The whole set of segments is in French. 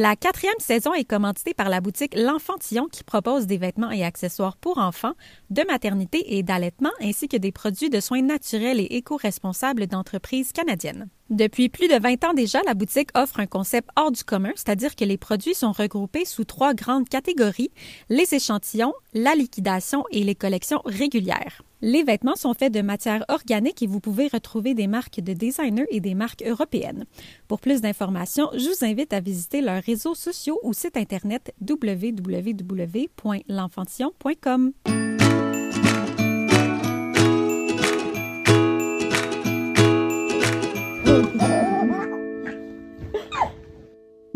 La quatrième saison est commanditée par la boutique L'Enfantillon qui propose des vêtements et accessoires pour enfants, de maternité et d'allaitement, ainsi que des produits de soins naturels et éco-responsables d'entreprises canadiennes. Depuis plus de 20 ans déjà, la boutique offre un concept hors du commun, c'est-à-dire que les produits sont regroupés sous trois grandes catégories, les échantillons, la liquidation et les collections régulières. Les vêtements sont faits de matières organiques et vous pouvez retrouver des marques de designers et des marques européennes. Pour plus d'informations, je vous invite à visiter leurs réseaux sociaux ou site internet www.l'enfantillon.com.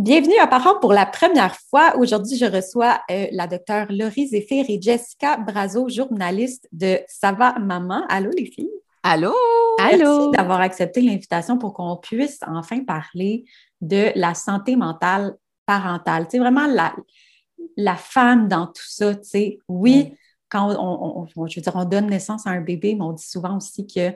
Bienvenue à Parents pour la première fois. Aujourd'hui, je reçois euh, la docteure Laurie Zéphir et Jessica Brazo, journaliste de Ça va maman? Allô les filles? Allô? Allô? Merci d'avoir accepté l'invitation pour qu'on puisse enfin parler de la santé mentale parentale. C'est vraiment la, la femme dans tout ça. Tu sais, oui, quand on, je veux dire, on donne naissance à un bébé, mais on dit souvent aussi que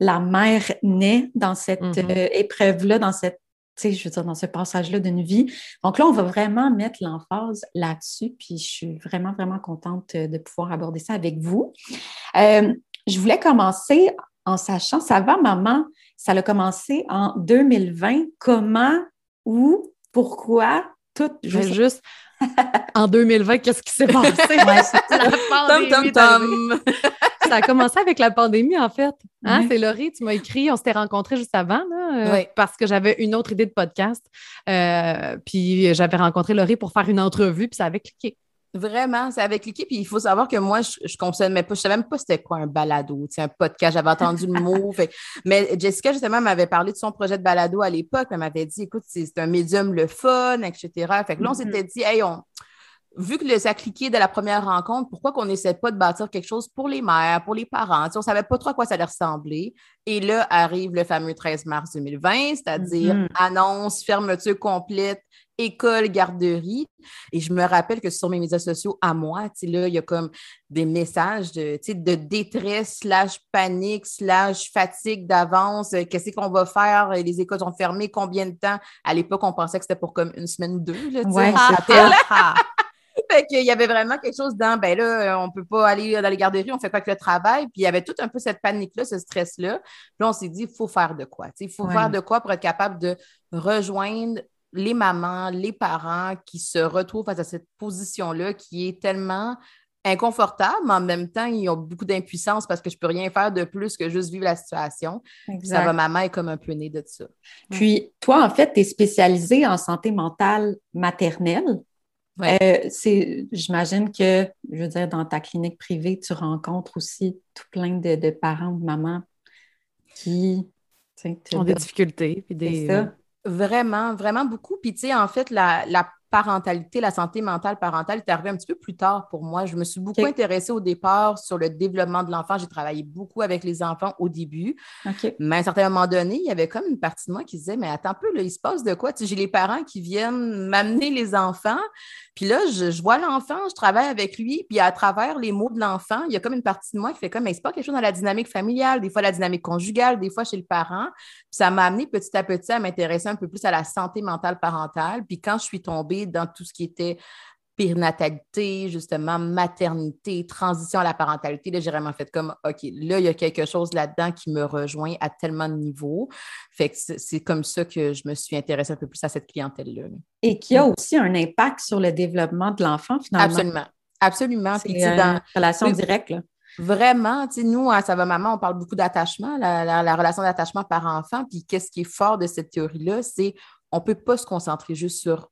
la mère naît dans cette mm-hmm. euh, épreuve-là, dans cette je veux dire, dans ce passage-là d'une vie. Donc là, on va vraiment mettre l'emphase là-dessus, puis je suis vraiment, vraiment contente euh, de pouvoir aborder ça avec vous. Euh, je voulais commencer en sachant, ça va, maman, ça a commencé en 2020. Comment, où, pourquoi, tout juste. juste en 2020, qu'est-ce qui s'est passé? ça a commencé avec la pandémie, en fait. Hein? C'est Laurie, tu m'as écrit, on s'était rencontrés juste avant, euh, parce que j'avais une autre idée de podcast. Euh, puis j'avais rencontré Laurie pour faire une entrevue, puis ça avait cliqué. Vraiment, ça avait cliqué. Puis il faut savoir que moi, je, je consommais pas, je savais même pas c'était quoi un balado, un podcast. J'avais entendu le mot. mais Jessica, justement, m'avait parlé de son projet de balado à l'époque. Elle m'avait dit, écoute, c'est un médium le fun, etc. Fait que là, on mm-hmm. s'était dit, hey, on, vu que ça a cliqué de la première rencontre, pourquoi qu'on n'essaie pas de bâtir quelque chose pour les mères, pour les parents? on ne savait pas trop à quoi ça allait ressembler. Et là arrive le fameux 13 mars 2020, c'est-à-dire mm-hmm. annonce, fermeture complète, école, garderie. Et je me rappelle que sur mes médias sociaux, à moi, là, il y a comme des messages de, de détresse, slash panique, slash fatigue d'avance. Euh, qu'est-ce qu'on va faire? Les écoles sont fermées. Combien de temps? À l'époque, on pensait que c'était pour comme une semaine ou deux. Là, ouais, fait qu'il y avait vraiment quelque chose dans, ben là, on peut pas aller dans les garderies, on fait pas que le travail? Puis il y avait tout un peu cette panique-là, ce stress-là. Puis là, on s'est dit, il faut faire de quoi. Il faut faire de quoi pour être capable de rejoindre les mamans, les parents qui se retrouvent face à cette position-là qui est tellement inconfortable, mais en même temps, ils ont beaucoup d'impuissance parce que je peux rien faire de plus que juste vivre la situation. Ça va, maman est comme un peu née de ça. Puis, toi, en fait, tu es spécialisée en santé mentale maternelle. Euh, c'est, j'imagine que, je veux dire, dans ta clinique privée, tu rencontres aussi tout plein de, parents ou de mamans qui ont des difficultés. Puis des, euh, Vraiment, vraiment beaucoup. Puis, tu sais, en fait, la, la parentalité, la santé mentale parentale est arrivée un petit peu plus tard pour moi. Je me suis beaucoup intéressée au départ sur le développement de l'enfant. J'ai travaillé beaucoup avec les enfants au début. Mais à un certain moment donné, il y avait comme une partie de moi qui disait Mais attends un peu, là, il se passe de quoi? Tu sais, j'ai les parents qui viennent m'amener les enfants. Puis là, je, vois l'enfant, je travaille avec lui, puis à travers les mots de l'enfant, il y a comme une partie de moi qui fait comme, mais c'est pas quelque chose dans la dynamique familiale, des fois la dynamique conjugale, des fois chez le parent. Puis ça m'a amené petit à petit à m'intéresser un peu plus à la santé mentale parentale. Puis quand je suis tombée dans tout ce qui était périnatalité, justement, maternité, transition à la parentalité. Là, j'ai vraiment fait comme, OK, là, il y a quelque chose là-dedans qui me rejoint à tellement de niveaux. Fait que c'est comme ça que je me suis intéressée un peu plus à cette clientèle-là. Et qui a aussi un impact sur le développement de l'enfant, finalement. Absolument. Absolument. C'est une dans... relation directe, là. Vraiment, tu sais, nous, à Ça va maman, on parle beaucoup d'attachement, la, la, relation d'attachement par enfant. Puis qu'est-ce qui est fort de cette théorie-là, c'est on ne peut pas se concentrer juste sur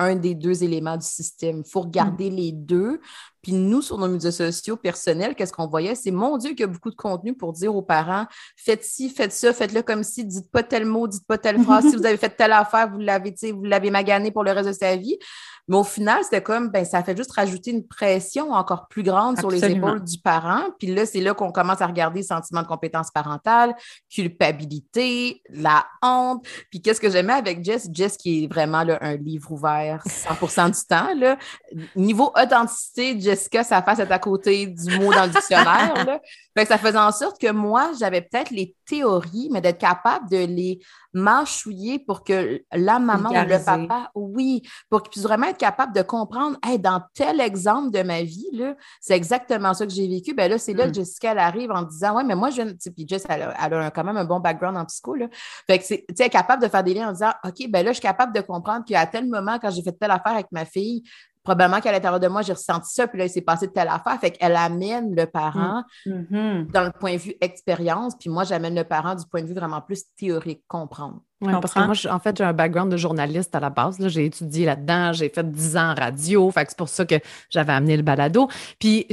un des deux éléments du système. Il faut regarder mm. les deux. Puis nous, sur nos médias sociaux personnels, qu'est-ce qu'on voyait? C'est mon Dieu qu'il y a beaucoup de contenu pour dire aux parents faites ci, faites ça, faites-le comme si, dites pas tel mot, dites pas telle phrase. si vous avez fait telle affaire, vous l'avez, vous l'avez magané pour le reste de sa vie. Mais au final, c'était comme, ben, ça fait juste rajouter une pression encore plus grande sur les épaules du parent. Puis là, c'est là qu'on commence à regarder sentiment de compétence parentale, culpabilité, la honte. Puis qu'est-ce que j'aimais avec Jess? Jess qui est vraiment là, un livre ouvert 100% du temps. Là. Niveau authenticité, Jessica, sa face est à côté du mot dans le dictionnaire. ça faisait en sorte que moi, j'avais peut-être les théories, mais d'être capable de les mâchouiller pour que la maman ou le papa, oui, pour qu'ils puissent vraiment être capable de comprendre, hey, dans tel exemple de ma vie, c'est exactement ça que j'ai vécu. Ben là, c'est là que mm. Jessica elle arrive en disant, ouais, mais moi, je puis Jess, elle a, quand même un bon background en psycho. Là. Fait que c'est capable de faire des liens en disant, OK, ben là, je suis capable de comprendre qu'à tel moment, quand j'ai fait telle affaire avec ma fille, probablement qu'à l'intérieur de moi, j'ai ressenti ça, puis là, il s'est passé telle affaire. Fait qu'elle amène le parent mm-hmm. dans le point de vue expérience, puis moi, j'amène le parent du point de vue vraiment plus théorique, comprendre. Oui, parce que moi, en fait, j'ai un background de journaliste à la base. J'ai étudié là-dedans, j'ai fait 10 ans en radio. Fait que c'est pour ça que j'avais amené le balado. Puis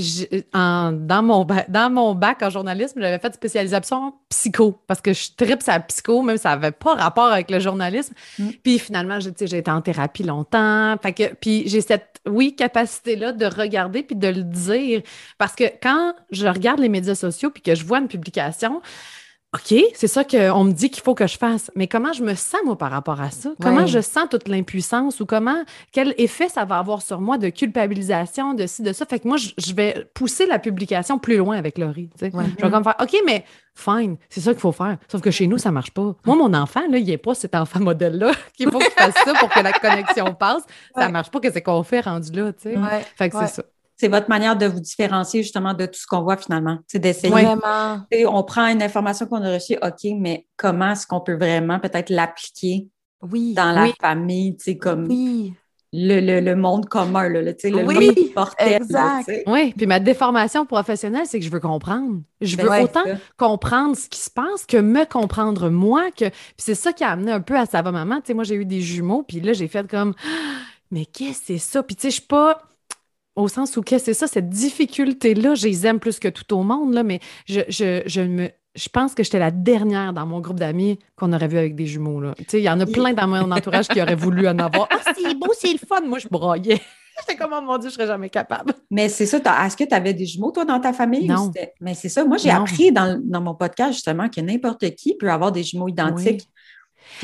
dans, mon dans mon bac en journalisme, j'avais fait spécialisation psycho parce que je tripe sa psycho, même si ça n'avait pas rapport avec le journalisme. Mm. Puis finalement, j'ai été en thérapie longtemps. Fait que, puis j'ai cette, oui, capacité-là de regarder puis de le dire. Parce que quand je regarde les médias sociaux puis que je vois une publication, OK, c'est ça qu'on me dit qu'il faut que je fasse. Mais comment je me sens, moi, par rapport à ça? Comment je sens toute l'impuissance ou comment, quel effet ça va avoir sur moi de culpabilisation, de ci, de ça? Fait que moi, je, vais pousser la publication plus loin avec Laurie. Je vais comme faire, OK, mais fine, c'est ça qu'il faut faire. Sauf que chez nous, ça marche pas. Moi, mon enfant, là, il n'est pas cet enfant modèle-là qu'il faut qu'il fasse ça pour que la connexion passe. Ça marche pas, que c'est qu'on fait rendu là. Fait que c'est ça c'est votre manière de vous différencier justement de tout ce qu'on voit finalement. C'est d'essayer. Vraiment. On prend une information qu'on a reçue, OK, mais comment est-ce qu'on peut vraiment peut-être l'appliquer oui, dans la famille, tu sais, comme oui. le, le, le, monde commun, là, tu sais, le oui, portait. Exact. oui, puis ma déformation professionnelle, c'est que je veux comprendre. Je ben veux autant comprendre ce qui se passe que me comprendre moi. Que... Puis c'est ça qui a amené un peu à ça va maman. Tu sais, moi, j'ai eu des jumeaux, puis là, j'ai fait comme, mais qu'est-ce que c'est ça? Puis tu sais, je suis pas au sens où que c'est ça, cette difficulté-là, je les aime plus que tout au monde, là, mais je, je, je me, je pense que j'étais la dernière dans mon groupe d'amis qu'on aurait vu avec des jumeaux. Là. Il y en a plein dans mon entourage qui auraient voulu en avoir. Ah, c'est beau, c'est le fun. Moi, je broyais. J'étais comme, oh mon Dieu, je serais jamais capable. Mais c'est ça, est-ce que tu avais des jumeaux, toi, dans ta famille? Non. Mais c'est ça, moi, j'ai appris dans, dans, mon podcast, justement, que n'importe qui peut avoir des jumeaux identiques.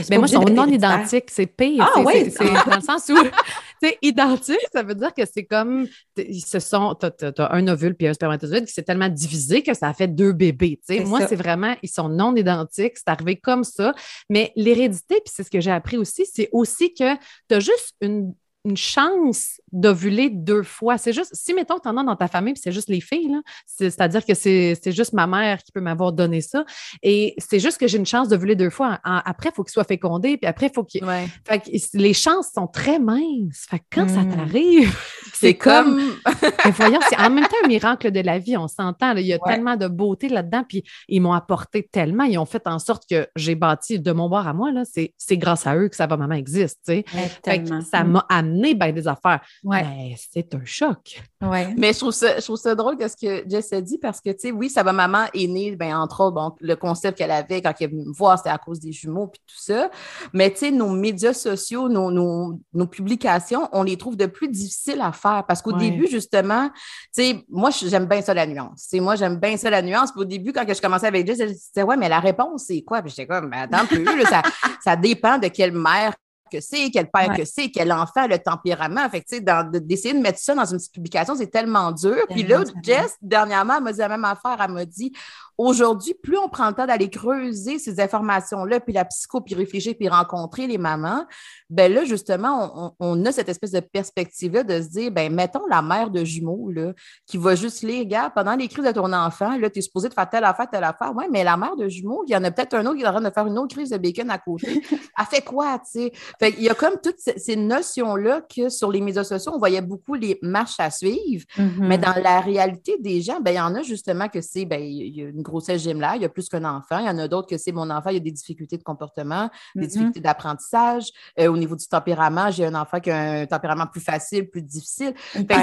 Mais moi, ils sont non identiques, c'est pire. Ah oui! C'est dans le sens où c'est identique, ça veut dire que c'est comme ils se sont. Tu as, un ovule puis un spermatozoïde qui s'est tellement divisé que ça a fait deux bébés. Moi, c'est vraiment, ils sont non identiques, c'est arrivé comme ça. Mais l'hérédité, puis c'est ce que j'ai appris aussi, c'est aussi que tu as juste une une chance d'ovuler deux fois. C'est juste, si mettons, tu en as dans ta famille, puis c'est juste les filles, c'est-à-dire que c'est juste ma mère qui peut m'avoir donné ça. Et c'est juste que j'ai une chance d'ovuler deux fois. après, il faut qu'il soit fécondé, puis après, il faut qu'il. Fait que les chances sont très minces. Fait que quand ça hmm. t'arrive, c'est comme. voyons, c'est en même temps un miracle de la vie, on s'entend. Il y a tellement de beauté là-dedans, puis ils m'ont apporté tellement, ils ont fait en sorte que j'ai bâti de mon bord à moi. C'est grâce à eux que ça va maman existe. Fait que ça m'a amené des affaires. Ouais. c'est un choc. Ouais. Mais je trouve, ça, je trouve ça drôle ce que Jess a dit parce que, tu sais, oui, ça va maman est née, ben, entre autres, bon, le concept qu'elle avait quand elle est venue me voir, c'était à cause des jumeaux puis tout ça. Mais, tu sais, nos médias sociaux, nos, nos, nos, publications, on les trouve de plus difficiles à faire parce qu'au début, justement, tu sais, moi, j'aime bien ça la nuance. c'est moi, j'aime bien ça la nuance. Puis au début, quand je commençais avec Jess, elle disait, ouais, mais la réponse, c'est quoi? Puis j'étais comme, ben, attends un peu, ça, ça dépend de quelle mère que c'est, quel père que c'est, quel enfant, le tempérament. Fait que, d'essayer de mettre ça dans une petite publication, c'est tellement dur. Puis là, Jess, dernièrement, elle m'a dit la même affaire. Elle m'a dit Aujourd'hui, plus on prend le temps d'aller creuser ces informations-là, puis la psycho, puis réfléchir, puis rencontrer les mamans, ben là, justement, on, a cette espèce de perspective-là de se dire, ben mettons la mère de jumeaux, là, qui va juste lire, regarde, pendant les crises de ton enfant, là, tu es supposé de faire telle affaire, telle affaire. Oui, mais la mère de jumeaux, il y en a peut-être un autre qui est en train de faire une autre crise de bacon à côté. Elle fait quoi, tu sais? Fait il y a comme toutes ces notions-là que sur les médias sociaux, on voyait beaucoup les marches à suivre, mm-hmm. mais dans la réalité des gens, ben il y en a justement que c'est, ben il y a une grossesse là, il y a plus qu'un enfant. Il y en a d'autres que c'est mon enfant, il y a des difficultés de comportement, des mm-hmm. difficultés d'apprentissage. Euh, au niveau du tempérament, j'ai un enfant qui a un tempérament plus facile, plus difficile.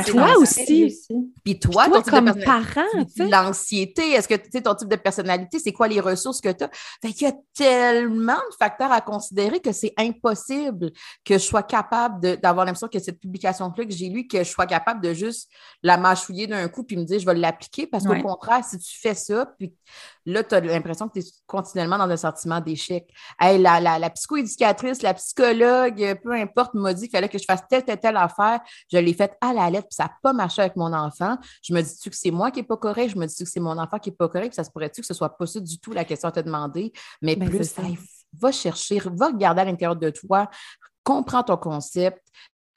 toi aussi. Puis toi, toi comme parent, l'anxiété, est-ce que tu sais ton type de personnalité, c'est quoi les ressources que tu as? Fait qu'il y a tellement de facteurs à considérer que c'est impossible que je sois capable d'avoir l'impression que cette publication-là que j'ai lue, que je sois capable de juste la mâchouiller d'un coup puis me dire je vais l'appliquer parce qu'au contraire, si tu fais ça, puis Là, tu as l'impression que tu es continuellement dans un sentiment d'échec. Hey, la, la, la psychoéducatrice, la psychologue, peu importe, m'a dit qu'il fallait que je fasse telle, telle, telle affaire. Je l'ai faite à la lettre, puis ça n'a pas marché avec mon enfant. Je me dis-tu que c'est moi qui n'ai pas correct? Je me dis que c'est mon enfant qui n'est pas correct? Puis ça se pourrait-tu que ce soit pas ça du tout la question à te demander? Mais ben, plus, va chercher, va regarder à l'intérieur de toi, comprends ton concept,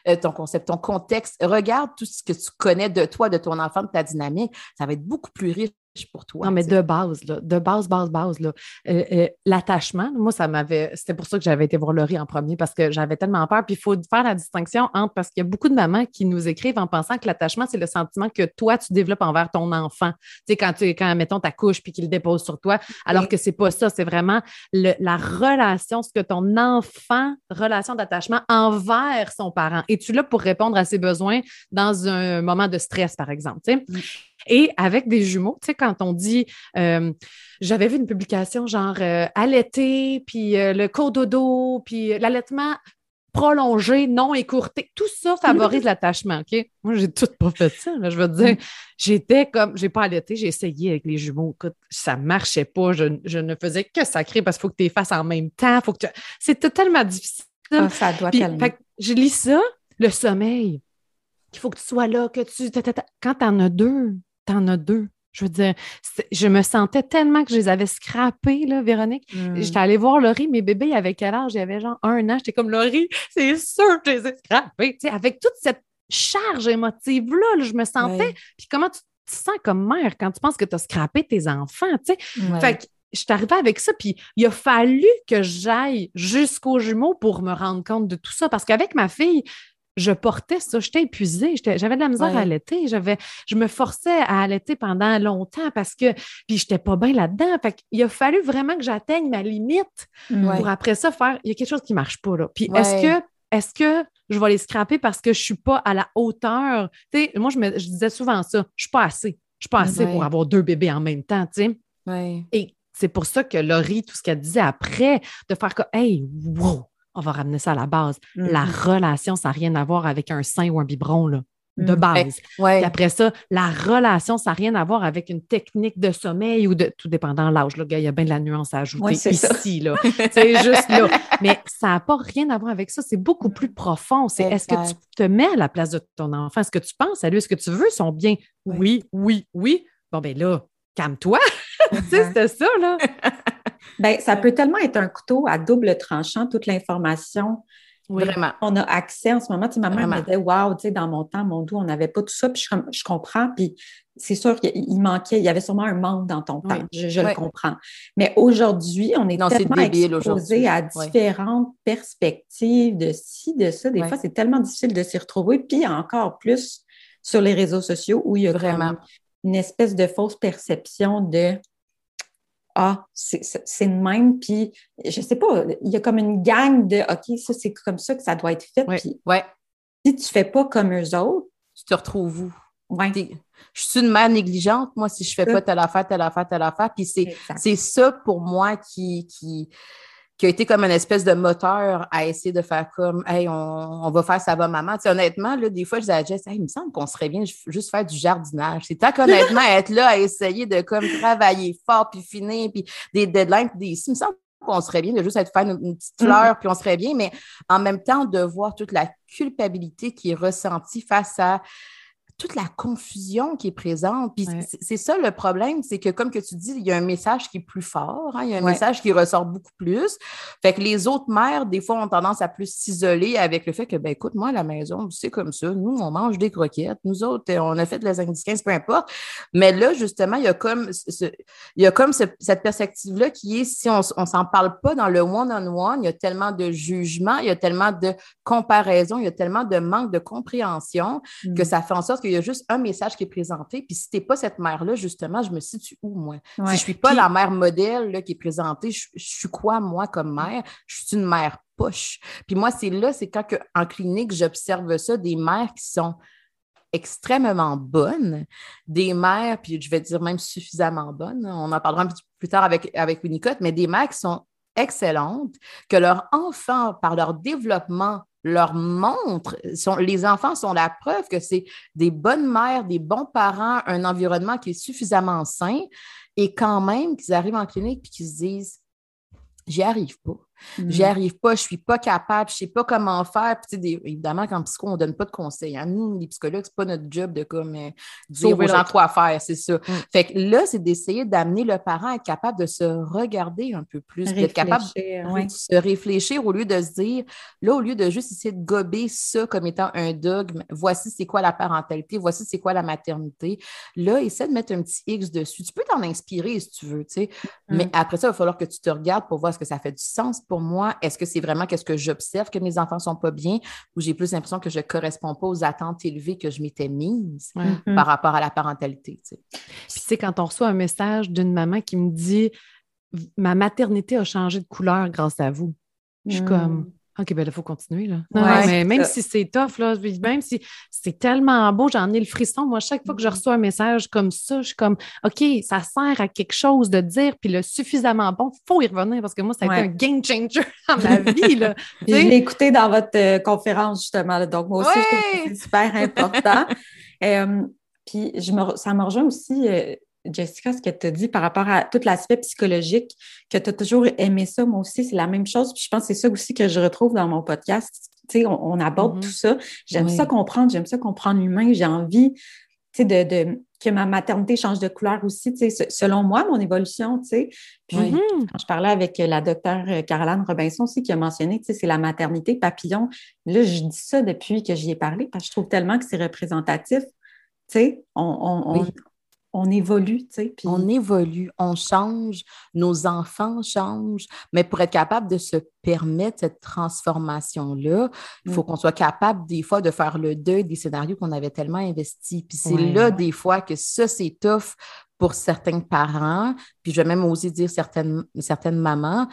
euh, ton concept, ton contexte, regarde tout ce que tu connais de toi, de ton enfant, de ta dynamique. Ça va être beaucoup plus riche pour toi. Non, mais de base, là, de base, base, base, là. Euh, euh, l'attachement, moi, ça m'avait. C'était pour ça que j'avais été voir Laurie en premier parce que j'avais tellement peur. Puis il faut faire la distinction entre parce qu'il y a beaucoup de mamans qui nous écrivent en pensant que l'attachement, c'est le sentiment que toi, tu développes envers ton enfant. Tu sais, quand tu quand, mettons, ta couche puis qu'il le dépose sur toi, alors que c'est pas ça. C'est vraiment la relation, ce que ton enfant, relation d'attachement envers son parent. Et tu l'as pour répondre à ses besoins dans un moment de stress, par exemple. Tu sais? Et avec des jumeaux, tu sais, quand on dit, euh, j'avais vu une publication genre euh, allaiter, puis euh, le cododo, puis l'allaitement prolongé, non écourté, tout ça favorise l'attachement, OK? Moi, j'ai tout pas fait ça, je veux dire. J'étais comme, j'ai pas allaité, j'ai essayé avec les jumeaux, écoute, ça marchait pas, je, ne faisais que sacrer parce qu'il faut que tu les fasses en même temps, faut que C'était tellement difficile. Ah, ça doit calmer. je lis ça, le sommeil, il faut que tu sois là, que tu... Quand tu en as deux, t'en as deux. Je veux dire, je me sentais tellement que je les avais scrappés, là, Véronique. Hmm. J'étais allée voir Laurie, mes bébés, il avait quel âge? Il avait genre un an. J'étais comme, Laurie, c'est sûr que je les ai scrappés. Avec toute cette charge émotive-là, je me sentais. Puis comment tu te sens comme mère quand tu penses que tu as scrappé tes enfants, tu sais? Fait que je suis arrivée avec ça, puis il a fallu que j'aille jusqu'aux jumeaux pour me rendre compte de tout ça. Parce qu'avec ma fille, je portais ça, j'étais épuisée, j'avais de la misère à allaiter, je me forçais à allaiter pendant longtemps parce que, puis j'étais pas bien là-dedans. Fait il a fallu vraiment que j'atteigne ma limite pour après ça faire, il y a quelque chose qui marche pas là. Puis est-ce que, est-ce que je vais les scraper parce que je suis pas à la hauteur? Tu sais, moi, je, me, je disais souvent ça, je suis pas assez. Je suis pas assez pour avoir deux bébés en même temps, tu sais. Et c'est pour ça que Laurie, tout ce qu'elle disait après, de faire que, hey, wow, on va ramener ça à la base. La mm-hmm. relation, ça n'a rien à voir avec un sein ou un biberon, là, de mm. base. Et après ça, la relation, ça n'a rien à voir avec une technique de sommeil ou de tout dépendant de l'âge. Il y a bien de la nuance à ajouter ici. là. C'est juste là. Mais ça n'a pas rien à voir avec ça. C'est beaucoup plus profond. C'est est-ce que tu te mets à la place de ton enfant? Est-ce que tu penses à lui? Est-ce que tu veux son bien? Oui, oui, oui. Bon, ben là, calme-toi. C'était ça, là. Ben, ça peut tellement être un couteau à double tranchant, toute l'information. Vraiment. On a accès en ce moment. Tu sais, maman me disait, waouh, tu sais, dans mon temps, mon doux, on n'avait pas tout ça. Puis je, comprends. Puis c'est sûr qu'il manquait, il y avait sûrement un manque dans ton temps. Je, le comprends. Mais aujourd'hui, on est tellement exposé à différentes perspectives de ci, de ça. Des fois, c'est tellement difficile de s'y retrouver. Puis encore plus sur les réseaux sociaux où il y a vraiment une espèce de fausse perception de ah, c'est le même, puis je sais pas, il y a comme une gang de OK, ça, c'est comme ça que ça doit être fait. Puis ouais. si tu fais pas comme eux autres, tu te retrouves où? Ouais. Je suis une mère négligente, moi, si je fais pas telle affaire, telle affaire, telle affaire. Puis c'est ça pour moi qui, qui, qui a été comme une espèce de moteur à essayer de faire comme Hey, on, va faire ça va maman. Tu honnêtement, là, des fois, je disais à Jess, hey, il me semble qu'on serait bien juste faire du jardinage. C'est tant qu'honnêtement, être là à essayer de comme travailler fort puis finir, puis des deadlines, puis des. Il me semble qu'on serait bien de juste être faire une, petite mm-hmm. fleur, puis on serait bien, mais en même temps, de voir toute la culpabilité qui est ressentie face à toute la confusion qui est présente. Puis c'est ça le problème, c'est que comme que tu dis, il y a un message qui est plus fort, hein, il y a un message qui ressort beaucoup plus. Fait que les autres mères, des fois, ont tendance à plus s'isoler avec le fait que, ben écoute, moi, à la maison, c'est comme ça, nous, on mange des croquettes, nous autres, on a fait de la 15, peu importe. Mais là, justement, il y a comme, il y a comme cette perspective-là qui est, si on ne s'en parle pas dans le one-on-one, il y a tellement de jugement, il y a tellement de comparaison, il y a tellement de manque de compréhension que mm. ça fait en sorte qu'il y a juste un message qui est présenté. Puis si tu n'es pas cette mère-là, justement, je me situe où, moi? Si je ne suis pas la mère modèle là, qui est présentée, je, suis quoi, moi, comme mère? Je suis une mère poche. Puis moi, c'est là, c'est quand en clinique, j'observe ça, des mères qui sont extrêmement bonnes, des mères, puis je vais dire même suffisamment bonnes, on en parlera un petit peu plus tard avec, avec Winnicott, mais des mères qui sont excellentes, que leur enfant, par leur développement leur montre, sont, les enfants sont la preuve que c'est des bonnes mères, des bons parents, un environnement qui est suffisamment sain, et quand même qu'ils arrivent en clinique et qu'ils se disent, j'y arrive pas. J'y mm. arrive pas, je suis pas capable, je sais pas comment faire. Puis, des, évidemment, qu'en psycho, on donne pas de conseils. Hein. Nous, les psychologues, c'est pas notre job de comme euh, dire aux gens quoi faire, c'est ça. Mm. Fait que là, c'est d'essayer d'amener le parent à être capable de se regarder un peu plus, d'être capable de se réfléchir au lieu de se dire, là, au lieu de juste essayer de gober ça comme étant un dogme, voici c'est quoi la parentalité, voici c'est quoi la maternité. Là, essaie de mettre un petit X dessus. Tu peux t'en inspirer si tu veux, tu sais. Mais mm. après ça, il va falloir que tu te regardes pour voir ce que ça fait du sens pour moi? Est-ce que c'est vraiment qu'est-ce que j'observe que mes enfants ne sont pas bien ou j'ai plus l'impression que je ne corresponds pas aux attentes élevées que je m'étais mise mm-hmm. par rapport à la parentalité? Puis, tu sais, quand on reçoit un message d'une maman qui me dit Ma maternité a changé de couleur grâce à vous, je suis comme mm. OK, ben il faut continuer. Là. Non, mais même si c'est tough, là, même si c'est tellement beau, j'en ai le frisson. Moi, chaque fois que je mm-hmm. reçois un message comme ça, je suis comme OK, ça sert à quelque chose de dire, puis le suffisamment bon, il faut y revenir parce que moi, ça a été un game changer dans ma vie. Là. je l'ai écouté dans votre euh, conférence, justement. donc, moi aussi, je trouve que c'est super important. Euh, puis je me, ça me rejoint aussi. Euh, Jessica, ce qu'elle t'a dit par rapport à tout l'aspect psychologique, que tu as toujours aimé ça, moi aussi, c'est la même chose. Puis je pense que c'est ça aussi que je retrouve dans mon podcast. Tu sais, on, aborde mm-hmm. tout ça. J'aime ça comprendre, j'aime ça comprendre l'humain. J'ai envie, tu sais, de, que ma maternité change de couleur aussi, tu sais, selon moi, mon évolution, tu sais. Puis, mm-hmm. quand je parlais avec la docteure Caroline Robinson aussi, qui a mentionné, tu sais, c'est la maternité papillon. Là, je dis ça depuis que j'y ai parlé, parce que je trouve tellement que c'est représentatif. Tu sais, on, on évolue, tu sais. Puis... On évolue, on change, nos enfants changent, mais pour être capable de se permettre cette transformation-là, il faut qu'on soit capable des fois de faire le deuil des scénarios qu'on avait tellement investis. Puis c'est là des fois que ça, c'est tough pour certains parents, puis je vais même oser dire certaines, certaines mamans,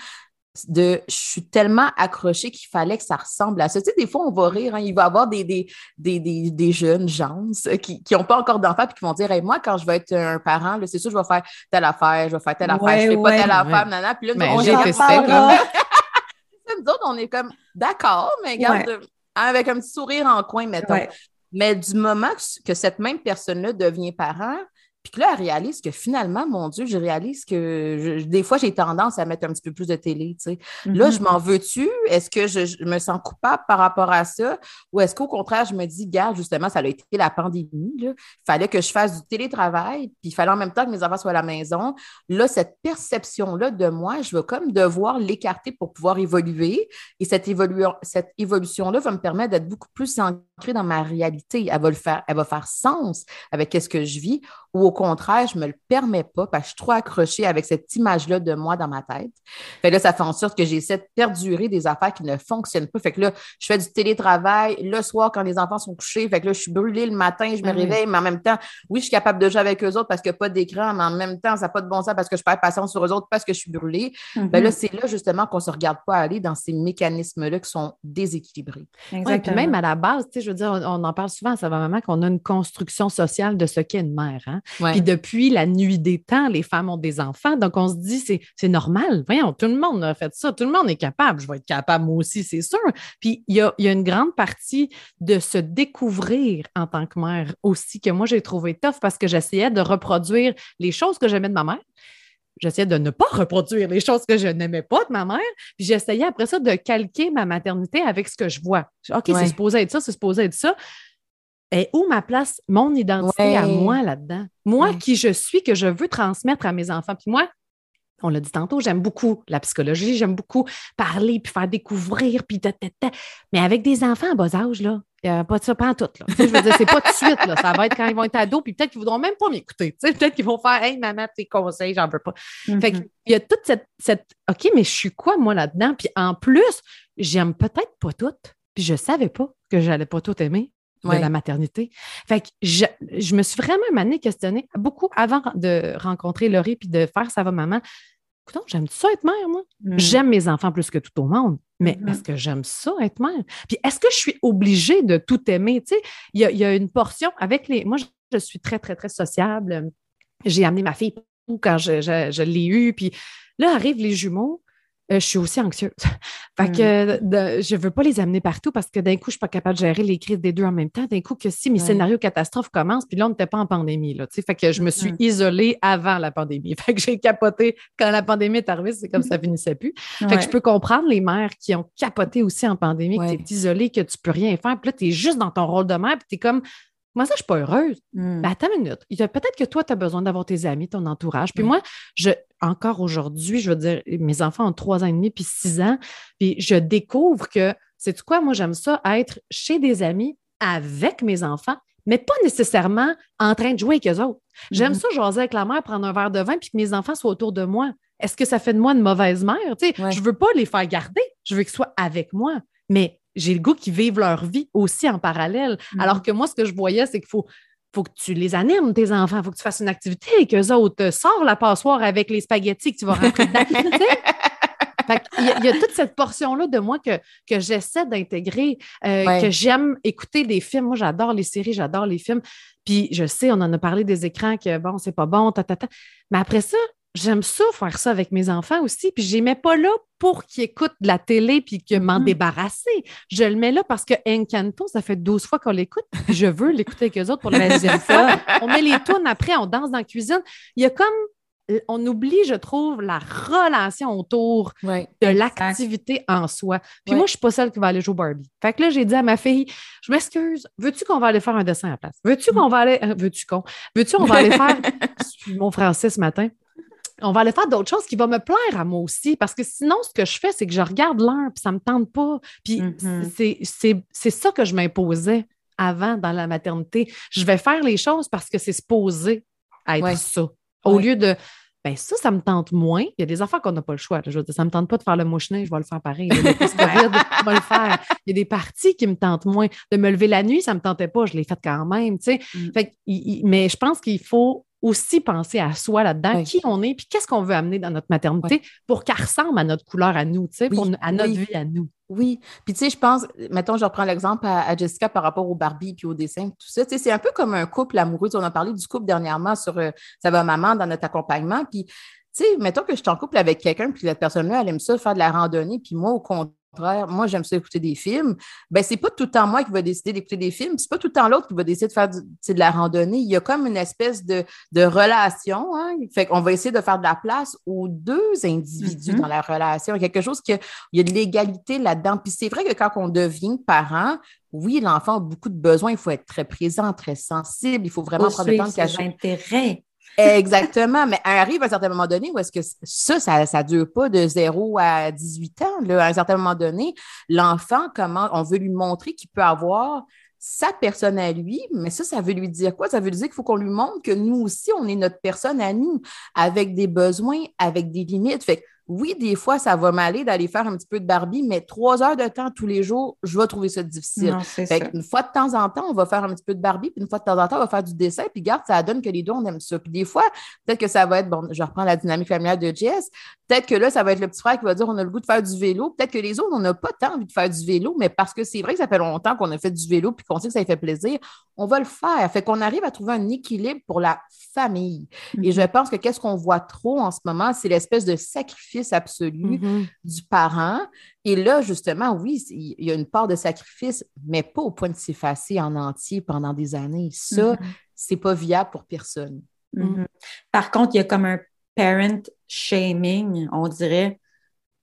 de je suis tellement accrochée qu'il fallait que ça ressemble à ça. Tu sais, des fois, on va rire, hein, il va y avoir des, des, des, des, jeunes gens qui n'ont pas encore d'enfants et qui vont dire Moi, quand je vais être un parent, c'est sûr, je vais faire telle affaire, je vais faire telle affaire, je ne fais pas telle affaire, nana. Puis là, on j'ai fait ça. nous autres, on est comme d'accord, mais regarde, avec un petit sourire en coin, mettons. Mais du moment que cette même personne-là devient parent, puis que là, elle réalise que finalement, mon Dieu, je réalise que des fois, j'ai tendance à mettre un petit peu plus de télé. Tu sais. Là, je mm-hmm. m'en veux-tu? Est-ce que je, me sens coupable par rapport à ça? Ou est-ce qu'au contraire, je me dis, gars, justement, ça a été la pandémie. Il fallait que je fasse du télétravail, puis il fallait en même temps que mes enfants soient à la maison. Là, cette perception-là de moi, je veux comme devoir l'écarter pour pouvoir évoluer. Et cette, cette évolution-là va me permettre d'être beaucoup plus ancrée dans ma réalité. Elle va, le faire, elle va faire sens avec ce que je vis ou au contraire, je ne me le permets pas parce que je suis trop accrochée avec cette image-là de moi dans ma tête. Fait là, ça fait en sorte que j'essaie de perdurer des affaires qui ne fonctionnent pas. Fait que là, je fais du télétravail le soir quand les enfants sont couchés. Fait que là, je suis brûlée le matin, je me réveille, mais en même temps, oui, je suis capable de jouer avec eux autres parce qu'il n'y a pas d'écran, mais en même temps, ça n'a pas de bon sens parce que je perds patience sur eux autres parce que je suis brûlée. Ben là, c'est là justement qu'on ne se regarde pas aller dans ces mécanismes-là qui sont déséquilibrés. Exactement. puis même à la base, tu sais, je veux dire, on, en parle souvent, ça va maman qu'on a une construction sociale de ce qu'est une mère. Hein? Puis depuis la nuit des temps, les femmes ont des enfants. Donc, on se dit, c'est normal. Voyons, tout le monde a fait ça. Tout le monde est capable. Je vais être capable, moi aussi, c'est sûr. Puis, il y a, une grande partie de se découvrir en tant que mère aussi que moi, j'ai trouvé tough parce que j'essayais de reproduire les choses que j'aimais de ma mère j'essayais de ne pas reproduire les choses que je n'aimais pas de ma mère. Puis j'essayais après ça de calquer ma maternité avec ce que je vois. OK, c'est supposé être ça, c'est supposé être ça. Et où ma place, mon identité à moi là-dedans? Moi qui je suis, que je veux transmettre à mes enfants. Puis moi, on l'a dit tantôt, j'aime beaucoup la psychologie, j'aime beaucoup parler, puis faire découvrir, puis Mais avec des enfants à bas âge, là, il n'y a pas de ça, pas en tout. Là. je veux dire, c'est pas tout de suite. Là. Ça va être quand ils vont être ados, puis peut-être qu'ils ne voudront même pas m'écouter. Peut-être qu'ils vont faire Hey, maman, tes conseils, j'en veux pas. Fait mm-hmm. qu'il y a toute cette, cette, OK, mais je suis quoi, moi, là-dedans? Puis en plus, j'aime peut-être pas tout. Puis je savais pas que j'allais pas tout aimer de la maternité. Fait que je, je me suis vraiment amenée questionnée beaucoup avant de rencontrer Laurie puis de faire Ça va maman. Écoute, j'aime ça être mère, moi? Mm. J'aime mes enfants plus que tout au monde. Mais mm-hmm. est-ce que j'aime ça être mère? Puis est-ce que je suis obligée de tout aimer? Tu sais, il y a, une portion avec les. Moi, je, suis très, très, très sociable. J'ai amené ma fille quand je, je l'ai eue. Puis là, arrivent les jumeaux. Euh, je suis aussi anxieuse. fait que mm. je veux pas les amener partout parce que d'un coup, je suis pas capable de gérer les crises des deux en même temps. D'un coup, que si mes scénarios catastrophes commencent, puis là, on n'était pas en pandémie, là, fait que je me suis isolée avant la pandémie. Fait que j'ai capoté quand la pandémie est arrivée, c'est comme ça finissait plus. Fait que je peux comprendre les mères qui ont capoté aussi en pandémie, que tu es isolée, que tu peux rien faire, puis là, tu es juste dans ton rôle de mère, puis tu es comme moi, ça, je suis pas heureuse. Mm. Ben, attends une minute. Peut-être que toi, tu as besoin d'avoir tes amis, ton entourage. Puis moi, je, encore aujourd'hui, je veux dire, mes enfants ont trois ans et demi puis six ans, puis je découvre que, c'est quoi, moi, j'aime ça, être chez des amis avec mes enfants, mais pas nécessairement en train de jouer avec eux autres. J'aime mm-hmm. ça, jaser avec la mère, prendre un verre de vin, puis que mes enfants soient autour de moi. Est-ce que ça fait de moi une mauvaise mère? Tu sais, Je veux pas les faire garder, je veux qu'ils soient avec moi. Mais j'ai le goût qu'ils vivent leur vie aussi en parallèle. Mm-hmm. Alors que moi, ce que je voyais, c'est qu'il faut, faut que tu les animes, tes enfants. Il faut que tu fasses une activité avec eux autres. Sors la passoire avec les spaghettis que tu vas rentrer dedans. il, y a, toute cette portion-là de moi que, que j'essaie d'intégrer, euh, que j'aime écouter des films. Moi, j'adore les séries, j'adore les films. Puis je sais, on en a parlé des écrans que bon, c'est pas bon, ta, ta, ta. Mais après ça, j'aime ça faire ça avec mes enfants aussi. Puis je les mets pas là pour qu'ils écoutent de la télé puis que m'en mm-hmm. débarrasser. Je le mets là parce que Encanto, ça fait 12 fois qu'on l'écoute. je veux l'écouter avec eux autres pour la deuxième fois. On met les tunes après, on danse dans la cuisine. Il y a comme on oublie, je trouve, la relation autour de l'activité en soi. Puis moi, je suis pas celle qui va aller jouer au Barbie. Fait que là, j'ai dit à ma fille, je m'excuse, veux-tu qu'on va aller faire un dessin à la place? Veux-tu qu'on va aller, euh, veux-tu qu'on, veux-tu qu'on va aller faire, mon français ce matin, on va aller faire d'autres choses qui vont me plaire à moi aussi. Parce que sinon, ce que je fais, c'est que je regarde l'heure, puis ça ne me tente pas. Puis mm-hmm. c'est ça que je m'imposais avant dans la maternité. Je vais faire les choses parce que c'est supposé être ça. Au lieu de ben ça, ça me tente moins. Il y a des affaires qu'on n'a pas le choix. Je veux dire, ça ne me tente pas de faire le mouchenet, je vais le faire pareil. je vais le faire. Il y a des parties qui me tentent moins. De me lever la nuit, ça ne me tentait pas, je l'ai fait quand même. Tu sais. Mm. fait, mais je pense qu'il faut aussi penser à soi là-dedans, qui on est, puis qu'est-ce qu'on veut amener dans notre maternité pour qu'elle ressemble à notre couleur à nous, tu sais, à notre vie à nous. Oui. Puis, tu sais, je pense, mettons, je reprends l'exemple à, Jessica par rapport au Barbie puis au dessin, tout ça. Tu sais, c'est un peu comme un couple amoureux. On a parlé du couple dernièrement sur euh, Ça va maman dans notre accompagnement. Puis, tu sais, mettons que je suis en couple avec quelqu'un, puis cette personne-là, elle aime ça faire de la randonnée, puis moi, au contraire, moi, j'aime ça écouter des films, ben c'est pas tout le temps moi qui va décider d'écouter des films, c'est pas tout le temps l'autre qui va décider de faire de la randonnée. Il y a comme une espèce de, relation. Hein? Fait qu'on va essayer de faire de la place aux deux individus mm-hmm. dans la relation. Il y a quelque chose que il y a de l'égalité là-dedans. Puis c'est vrai que quand on devient parent, oui, l'enfant a beaucoup de besoins. Il faut être très présent, très sensible. Il faut vraiment prendre le temps de cacher. intérêt. Exactement, mais arrive à un certain moment donné où est-ce que ça, ça ne dure pas de 0 à 18 ans. Là. À un certain moment donné, l'enfant, comment on veut lui montrer qu'il peut avoir sa personne à lui, mais ça, ça veut lui dire quoi? Ça veut dire qu'il faut qu'on lui montre que nous aussi, on est notre personne à nous, avec des besoins, avec des limites. Oui, des fois, ça va m'aller d'aller faire un petit peu de Barbie, mais trois heures de temps tous les jours, je vais trouver ça difficile. Une fois de temps en temps, on va faire un petit peu de Barbie, puis une fois de temps en temps, on va faire du dessin, puis garde, ça donne que les deux, on aime ça. Puis des fois, peut-être que ça va être, bon, je reprends la dynamique familiale de Jess, peut-être que là, ça va être le petit frère qui va dire on a le goût de faire du vélo. Peut-être que les autres, on n'a pas tant envie de faire du vélo, mais parce que c'est vrai que ça fait longtemps qu'on a fait du vélo, puis qu'on sait que ça fait plaisir, on va le faire. Fait qu'on arrive à trouver un équilibre pour la famille. Et je mhm. pense que qu'est-ce qu'on voit trop en ce moment, c'est l'espèce de sacrifice absolu Mm-hmm. du parent. Et là, justement, oui, il y a une part de sacrifice, mais pas au point de s'effacer en entier pendant des années. Ça, mm-hmm. c'est pas viable pour personne. Mm-hmm. Par contre, il y a comme un parent shaming, on dirait.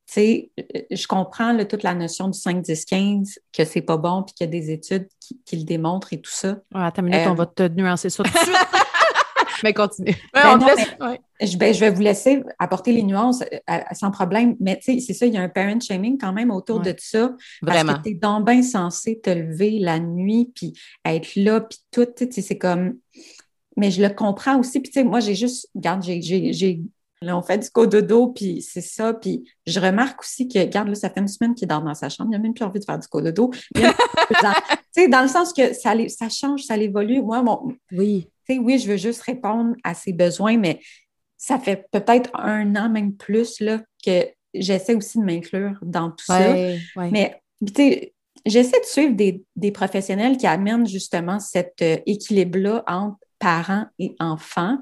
Tu sais, je comprends toute la notion du 5, 10, 15, que c'est pas bon, puis qu'il y a des études qui, le démontrent et tout ça. attends une minute, on euh, va te nuancer ça tout de suite. mais continue. Ben ben, je, vais vous laisser apporter les nuances euh, sans problème. Mais tu sais, c'est ça, il y a un parent shaming quand même autour de ça. Vraiment. Parce que tu es donc bien censé te lever la nuit, puis être là, puis tout. Tu sais, c'est comme. Mais je le comprends aussi. Puis tu sais, moi, j'ai juste. Regarde, j'ai. Là, on fait du cododo, puis c'est ça. Puis je remarque aussi que, regarde, là, ça fait une semaine qu'il dort dans sa chambre. Il n'a même plus envie de faire du cododo. tu sais, dans le sens que ça, ça change, ça évolue. Moi, mon, oui oui, je veux juste répondre à ses besoins, mais ça fait peut-être un an, même plus, là, que j'essaie aussi de m'inclure dans tout ça. Mais, tu sais, j'essaie de suivre des, professionnels qui amènent justement cet euh, équilibre-là entre parents et enfants.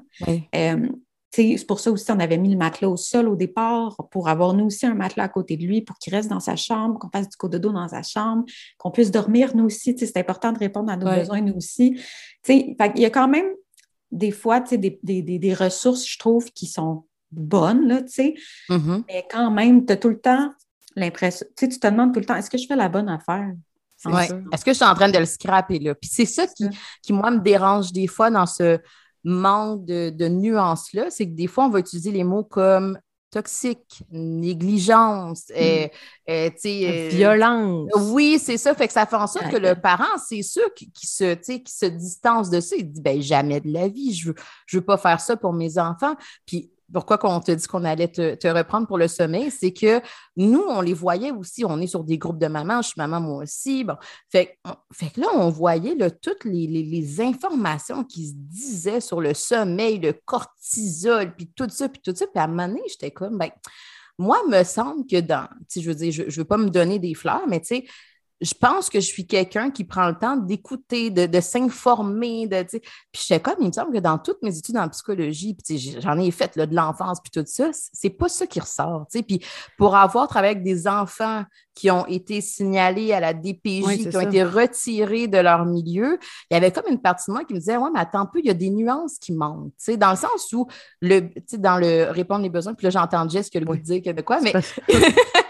Euh, c'est pour ça aussi on avait mis le matelas au sol au départ, pour avoir nous aussi un matelas à côté de lui, pour qu'il reste dans sa chambre, qu'on fasse du cododo dans sa chambre, qu'on puisse dormir nous aussi. C'est important de répondre à nos besoins nous aussi. il y a quand même des fois des, des, des, ressources, je trouve, qui sont bonnes, là, mm-hmm. mais quand même, tu as tout le temps l'impression, tu te demandes tout le temps, est-ce que je fais la bonne affaire? Est-ce que je suis en train de le scraper là? Puis c'est ça qui, qui, moi, me dérange des fois dans ce manque de, nuances-là, c'est que des fois, on va utiliser les mots comme toxique, négligence, hmm. euh, euh, euh, violence. Oui, c'est ça. Fait que ça fait en sorte que le parent, c'est sûr, qui, se, qui se distance de ça. Il dit ben, jamais de la vie, je ne veux, je veux pas faire ça pour mes enfants. Puis pourquoi on te dit qu'on allait te, reprendre pour le sommeil, c'est que nous, on les voyait aussi. On est sur des groupes de mamans, je suis maman moi aussi. Bon. Fait, là, on voyait là, toutes les, informations qui se disaient sur le sommeil, le cortisol, puis tout ça, puis tout ça. Puis à un moment donné, j'étais comme, ben, moi, me semble que dans, je veux dire, je ne veux pas me donner des fleurs, mais tu sais, je pense que je suis quelqu'un qui prend le temps d'écouter, de, s'informer. De, puis je comme, il me semble que dans toutes mes études en psychologie, puis j'en ai fait là, de l'enfance, puis tout ça, c'est pas ça qui ressort. Puis pour avoir travaillé avec des enfants qui ont été signalés à la DPJ, qui ont été retirés de leur milieu, il y avait comme une partie de moi qui me disait, ouais, mais attends un peu, il y a des nuances qui manquent. Dans le sens où, le, dans le répondre les besoins, puis là, j'entends Jess que le oui. dire que de quoi, mais.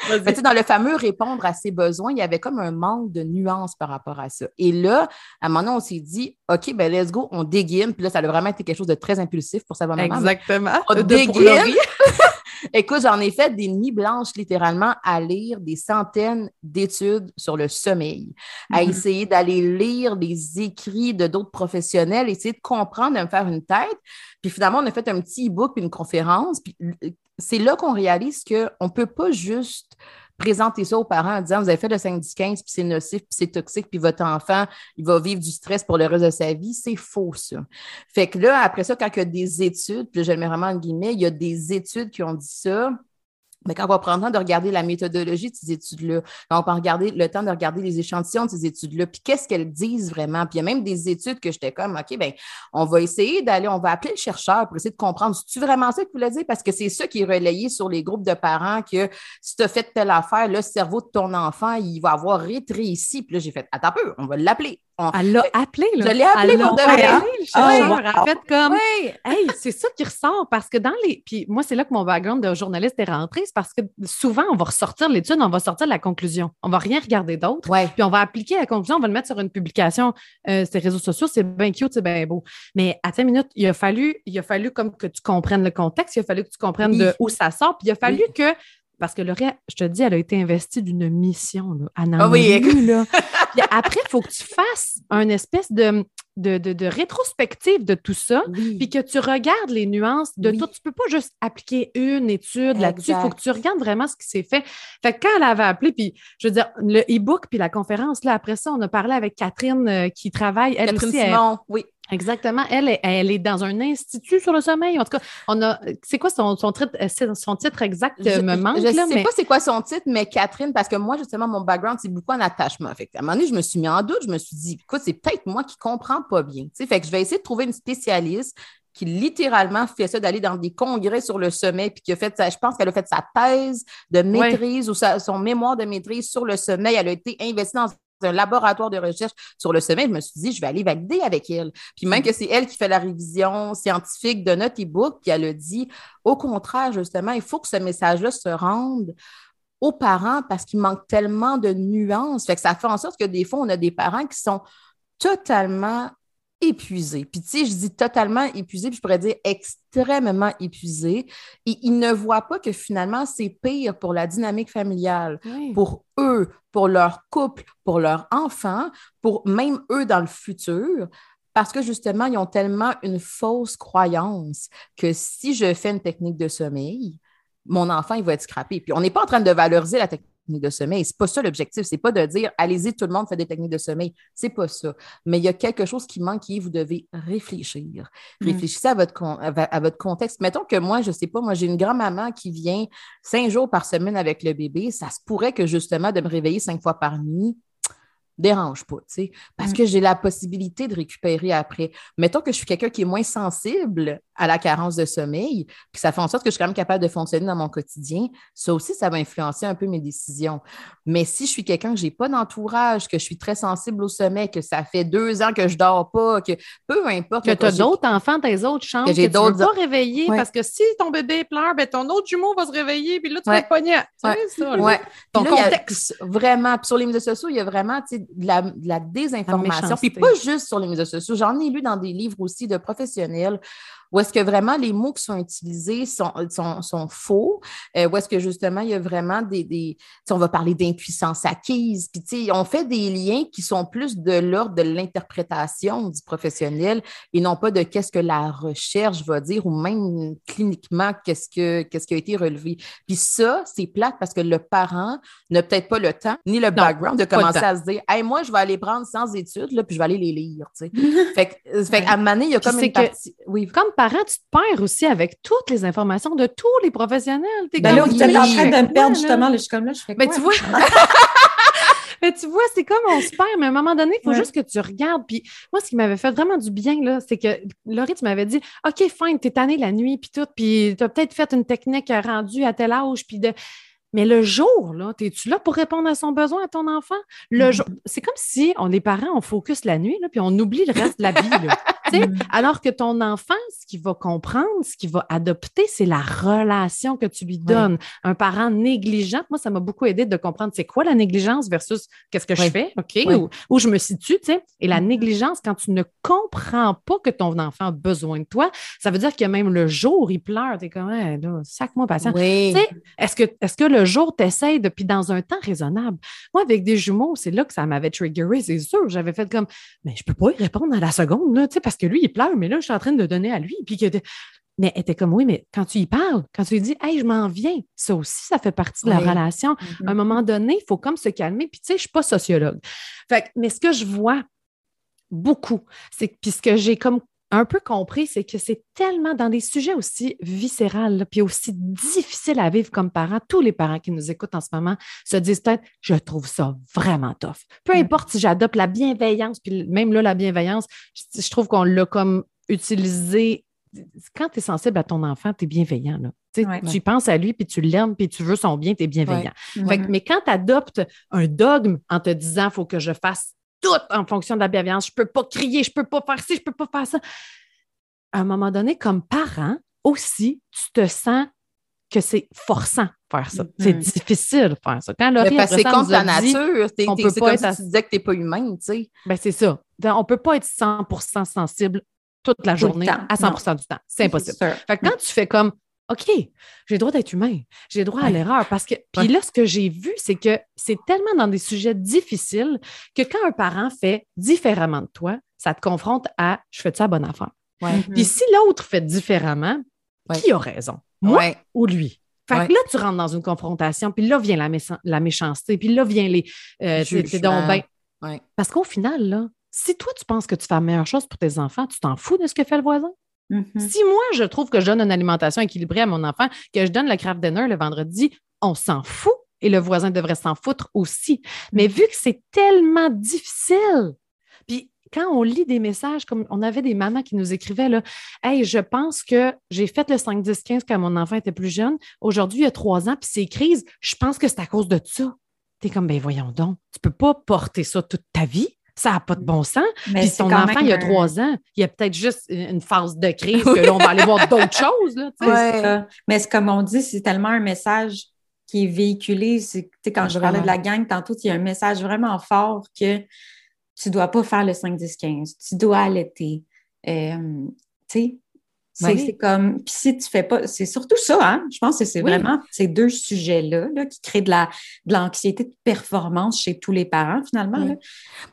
Mais dans le fameux répondre à ses besoins, il y avait comme un manque de nuances par rapport à ça. Et là, à un moment donné, on s'est dit, OK, ben let's go, on déguine. Puis là, ça a vraiment été quelque chose de très impulsif pour savoir maman. Exactement. On déguine. Écoute, j'en ai fait des nuits blanches littéralement à lire des centaines d'études sur le sommeil, à mm-hmm. essayer d'aller lire les écrits de d'autres professionnels, essayer de comprendre, de me faire une tête. Puis finalement, on a fait un petit e-book puis une conférence. Puis c'est là qu'on réalise qu'on ne peut pas juste présenter ça aux parents en disant vous avez fait le 5-10-15, puis c'est nocif, puis c'est toxique, puis votre enfant, il va vivre du stress pour le reste de sa vie. C'est faux, ça. Fait que là, après ça, quand il y a des études, puis je le mets vraiment en guillemets, il y a des études qui ont dit ça, mais quand on va prendre le temps de regarder la méthodologie de ces études-là, quand on va regarder le temps de regarder les échantillons de ces études-là, puis qu'est-ce qu'elles disent vraiment. Puis il y a même des études que j'étais comme, OK, ben on va essayer d'aller, on va appeler le chercheur pour essayer de comprendre. C'est-tu vraiment ça que vous voulez dire? Parce que c'est ça qui est relayé sur les groupes de parents que si tu as fait telle affaire, le cerveau de ton enfant, il va avoir rétréci. Puis là, j'ai fait, attends un peu, on va l'appeler. Elle l'a appelé, là. Je l'ai appelé pour de vrai. fait comme, hey, c'est ça qui ressort parce que dans les. Puis moi, c'est là que mon background de journaliste est rentré, c'est parce que souvent, on va ressortir l'étude, on va sortir la conclusion. On va rien regarder d'autre. Puis on va appliquer la conclusion, on va le mettre sur une publication. Euh, ces réseaux sociaux, c'est bien cute, c'est bien beau. Mais à 10 minutes, il a fallu, il a fallu comme que tu comprennes le contexte, il a fallu que tu comprennes de où ça sort, puis il a fallu que parce que Laurie, je te dis, elle a été investie d'une mission. Là. ah oui, là. après, il faut que tu fasses un espèce de, de, rétrospective de tout ça, puis que tu regardes les nuances de tout. Tu ne peux pas juste appliquer une étude là-dessus. Il faut que tu regardes vraiment ce qui s'est fait. Fait que quand elle avait appelé, puis je veux dire, le e-book puis la conférence, là, après ça, on a parlé avec Catherine euh, qui travaille, elle Catherine aussi. Simon, oui. Exactement. Elle, elle est dans un institut sur le sommeil. En tout cas, on a. C'est quoi son, son, titre, euh, son titre exact je, me manque? Je ne sais pas c'est quoi son titre, mais Catherine, parce que moi, justement, mon background, c'est beaucoup en attachement. Fait à un moment donné, je me suis mis en doute. Je me suis dit, écoute, c'est peut-être moi qui ne comprends pas bien. fait que je vais essayer de trouver une spécialiste qui littéralement fait ça, d'aller dans des congrès sur le sommeil, puis qui a fait, je pense qu'elle a fait sa thèse de maîtrise ou son mémoire de maîtrise sur le sommeil. Elle a été investie dans un laboratoire de recherche sur le sommeil, je me suis dit, je vais aller valider avec elle. Puis même que c'est elle qui fait la révision scientifique de notre e-book, puis elle a dit, au contraire, justement, il faut que ce message-là se rende aux parents parce qu'il manque tellement de nuances. Fait que ça fait en sorte que des fois, on a des parents qui sont totalement épuisé. Puis, tu sais, je dis totalement épuisé, puis je pourrais dire extrêmement épuisé. Et ils ne voient pas que finalement, c'est pire pour la dynamique familiale, pour eux, pour leur couple, pour leurs enfants, pour même eux dans le futur. Parce que justement, ils ont tellement une fausse croyance que si je fais une technique de sommeil, mon enfant, il va être scrappé. Puis on n'est pas en train de valoriser la technique de sommeil. C'est pas ça l'objectif. C'est pas de dire allez-y, tout le monde fait des techniques de sommeil. C'est pas ça. Mais il y a quelque chose qui manque et vous devez réfléchir. Mm. Réfléchissez à votre, à votre contexte. Mettons que moi, je sais pas, moi, j'ai une grand-maman qui vient cinq jours par semaine avec le bébé. Ça se pourrait que justement de me réveiller cinq fois par nuit, dérange pas, tu sais, parce mm. que j'ai la possibilité de récupérer après. Mettons que je suis quelqu'un qui est moins sensible à la carence de sommeil, puis ça fait en sorte que je suis quand même capable de fonctionner dans mon quotidien, ça aussi, ça va influencer un peu mes décisions. Mais si je suis quelqu'un que j'ai pas d'entourage, que je suis très sensible au sommeil, que ça fait deux ans que je dors pas, que peu importe. Que tu as d'autres enfants les autres chambres, que, j'ai d'autres pas réveiller, parce que si ton bébé pleure, ben ton autre jumeau va se réveiller, puis là, tu vas être pogné. Ouais. ça, ouais. Ton contexte. vraiment, sur les médias sociaux, il y a vraiment de la, de la désinformation. Puis pas juste sur les médias sociaux. J'en ai lu dans des livres aussi de professionnels ou est-ce que vraiment les mots qui sont utilisés sont, sont, faux? Euh, ou est-ce que justement, il y a vraiment des. des on va parler d'impuissance acquise, puis on fait des liens qui sont plus de l'ordre de l'interprétation du professionnel et non pas de qu'est-ce que la recherche va dire ou même cliniquement qu'est-ce, que, qu'est-ce qui a été relevé. Puis ça, c'est plate parce que le parent n'a peut-être pas le temps ni le background de commencer à se dire Hey, moi, je vais aller prendre sans études, là, puis je vais aller les lire. fait, fait à un il y a comme une partie. Oui. Comme parent, tu te perds aussi avec toutes les informations de tous les professionnels. Es ben là, tu es en train de me perdre justement. je suis comme là, je fais ben, quoi? tu vois. Mais tu vois, c'est comme on se perd, mais à un moment donné, il faut juste que tu regardes. Puis moi, ce qui m'avait fait vraiment du bien, là, c'est que Laurie, tu m'avais dit OK, fine, t'es tanné la nuit, puis tout, puis tu as peut-être fait une technique rendue à tel âge, puis de. Mais le jour, là, es-tu là pour répondre à son besoin à ton enfant? Le mm-hmm. c'est comme si on, les parents, on focus la nuit, là, puis on oublie le reste de la vie. Là. Mm. Alors que ton enfant, ce qu'il va comprendre, ce qu'il va adopter, c'est la relation que tu lui donnes. Un parent négligent, moi, ça m'a beaucoup aidé de comprendre c'est quoi la négligence versus qu'est-ce que je fais, OK, où, je me situe, tu sais. Et la mm-hmm. négligence, quand tu ne comprends pas que ton enfant a besoin de toi, ça veut dire que même le jour, il pleure, t'es comme, hey, là, sac-moi patient. Est-ce que, est que le jour, tu essaies puis dans un temps raisonnable? Moi, avec des jumeaux, c'est là que ça m'avait triggeré, c'est sûr. J'avais fait comme, mais je peux pas y répondre à la seconde, là, tu sais, parce que lui, il pleure, mais là, je suis en train de donner à lui. Puis que, mais elle était comme, oui, mais quand tu y parles, quand tu lui dis, hey, je m'en viens, ça aussi, ça fait partie de la relation. À un mm-hmm. moment donné, il faut comme se calmer. Puis, tu sais, je ne suis pas sociologue. Fait, mais ce que je vois beaucoup, c'est que, puis ce que j'ai comme un peu compris, c'est que c'est tellement dans des sujets aussi viscérales, puis aussi difficiles à vivre comme parents. Tous les parents qui nous écoutent en ce moment se disent peut-être, je trouve ça vraiment tough. Peu mm. importe si j'adopte la bienveillance, puis même là, la bienveillance, je, trouve qu'on l'a comme utilisé. Quand tu es sensible à ton enfant, tu es bienveillant. Là. Tu penses à lui, puis tu l'aimes, puis tu veux son bien, tu es bienveillant. mais quand tu adoptes un dogme en te disant, il faut que je fasse tout en fonction de la bienveillance. Je ne peux pas crier, je ne peux pas faire ci, je ne peux pas faire ça. À un moment donné, comme parent aussi, tu te sens que c'est forçant faire ça. C'est mm-hmm. difficile de faire ça. Quand c'est contre la nature. on peut pas être... si tu disais que tu n'es pas humain, tu sais. Ben, c'est ça. On ne peut pas être 100% sensible toute la journée à 100% du temps. C'est impossible. Fait quand tu fais comme OK, j'ai le droit d'être humain, j'ai le droit à l'erreur. Parce que, puis là, ce que j'ai vu, c'est que c'est tellement dans des sujets difficiles que quand un parent fait différemment de toi, ça te confronte à je fais ça à bonne affaire. Puis si l'autre fait différemment, qui a raison? Moi ou lui? Fait que là, tu rentres dans une confrontation, puis là vient la, la méchanceté, puis là vient les. Euh, donc, ben, Parce qu'au final, là, si toi, tu penses que tu fais la meilleure chose pour tes enfants, tu t'en fous de ce que fait le voisin? Mm-hmm. Si moi, je trouve que je donne une alimentation équilibrée à mon enfant, que je donne le craft dinner le vendredi, on s'en fout et le voisin devrait s'en foutre aussi. Mais mm-hmm. vu que c'est tellement difficile, puis quand on lit des messages, comme on avait des mamans qui nous écrivaient, là, Hey, je pense que j'ai fait le 5, 10, 15 quand mon enfant était plus jeune. Aujourd'hui, il y a trois ans, puis c'est crise. Je pense que c'est à cause de ça. Tu es comme, ben voyons donc, tu ne peux pas porter ça toute ta vie ça n'a pas de bon sens. Mais Puis ton enfant, il a trois ans, il y a peut-être juste une phase de crise que là, on va aller voir d'autres choses. Là, Mais comme on dit, c'est tellement un message qui est véhiculé. Quand je parlais de la gang tantôt, il y a un message vraiment fort que tu ne dois pas faire le 5-10-15, tu dois allaiter. Euh, tu sais, c'est comme, puis si tu fais pas, c'est surtout ça, hein? Je pense que c'est vraiment ces deux sujets-là qui créent de l'anxiété de, de performance chez tous les parents, finalement.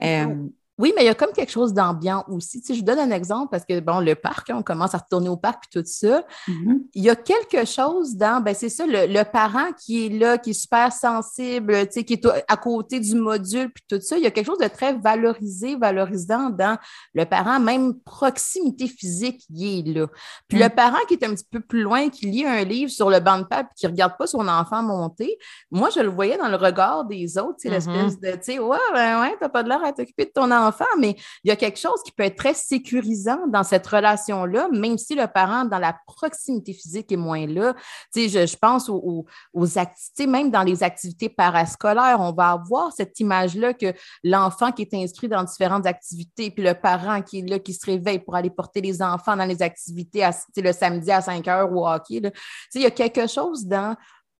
Euh, Oui, mais il y a comme quelque chose d'ambiant aussi. Tu sais, je donne un exemple parce que, bon, le parc, hein, on commence à retourner au parc puis tout ça. Mm-hmm. Il y a quelque chose dans, ben c'est ça, le, parent qui est là, qui est super sensible, tu sais, qui est à côté du module puis tout ça. Il y a quelque chose de très valorisé, valorisant dans le parent, même proximité physique, il est là. Puis le mm. parent qui est un petit peu plus loin, qui lit un livre sur le banc de puis qui regarde pas son enfant monter, moi, je le voyais dans le regard des autres, tu sais, l'espèce mm-hmm. de, tu sais, ouais, ben ouais, t'as pas de l'air à t'occuper de ton enfant mais il y a quelque chose qui peut être très sécurisant dans cette relation-là, même si le parent, dans la proximité physique, est moins là. Je, pense aux, activités, même dans les activités parascolaires, on va avoir cette image-là que l'enfant qui est inscrit dans différentes activités, puis le parent qui est là, qui se réveille pour aller porter les enfants dans les activités le samedi à 5 heures au hockey. Il y a quelque chose dans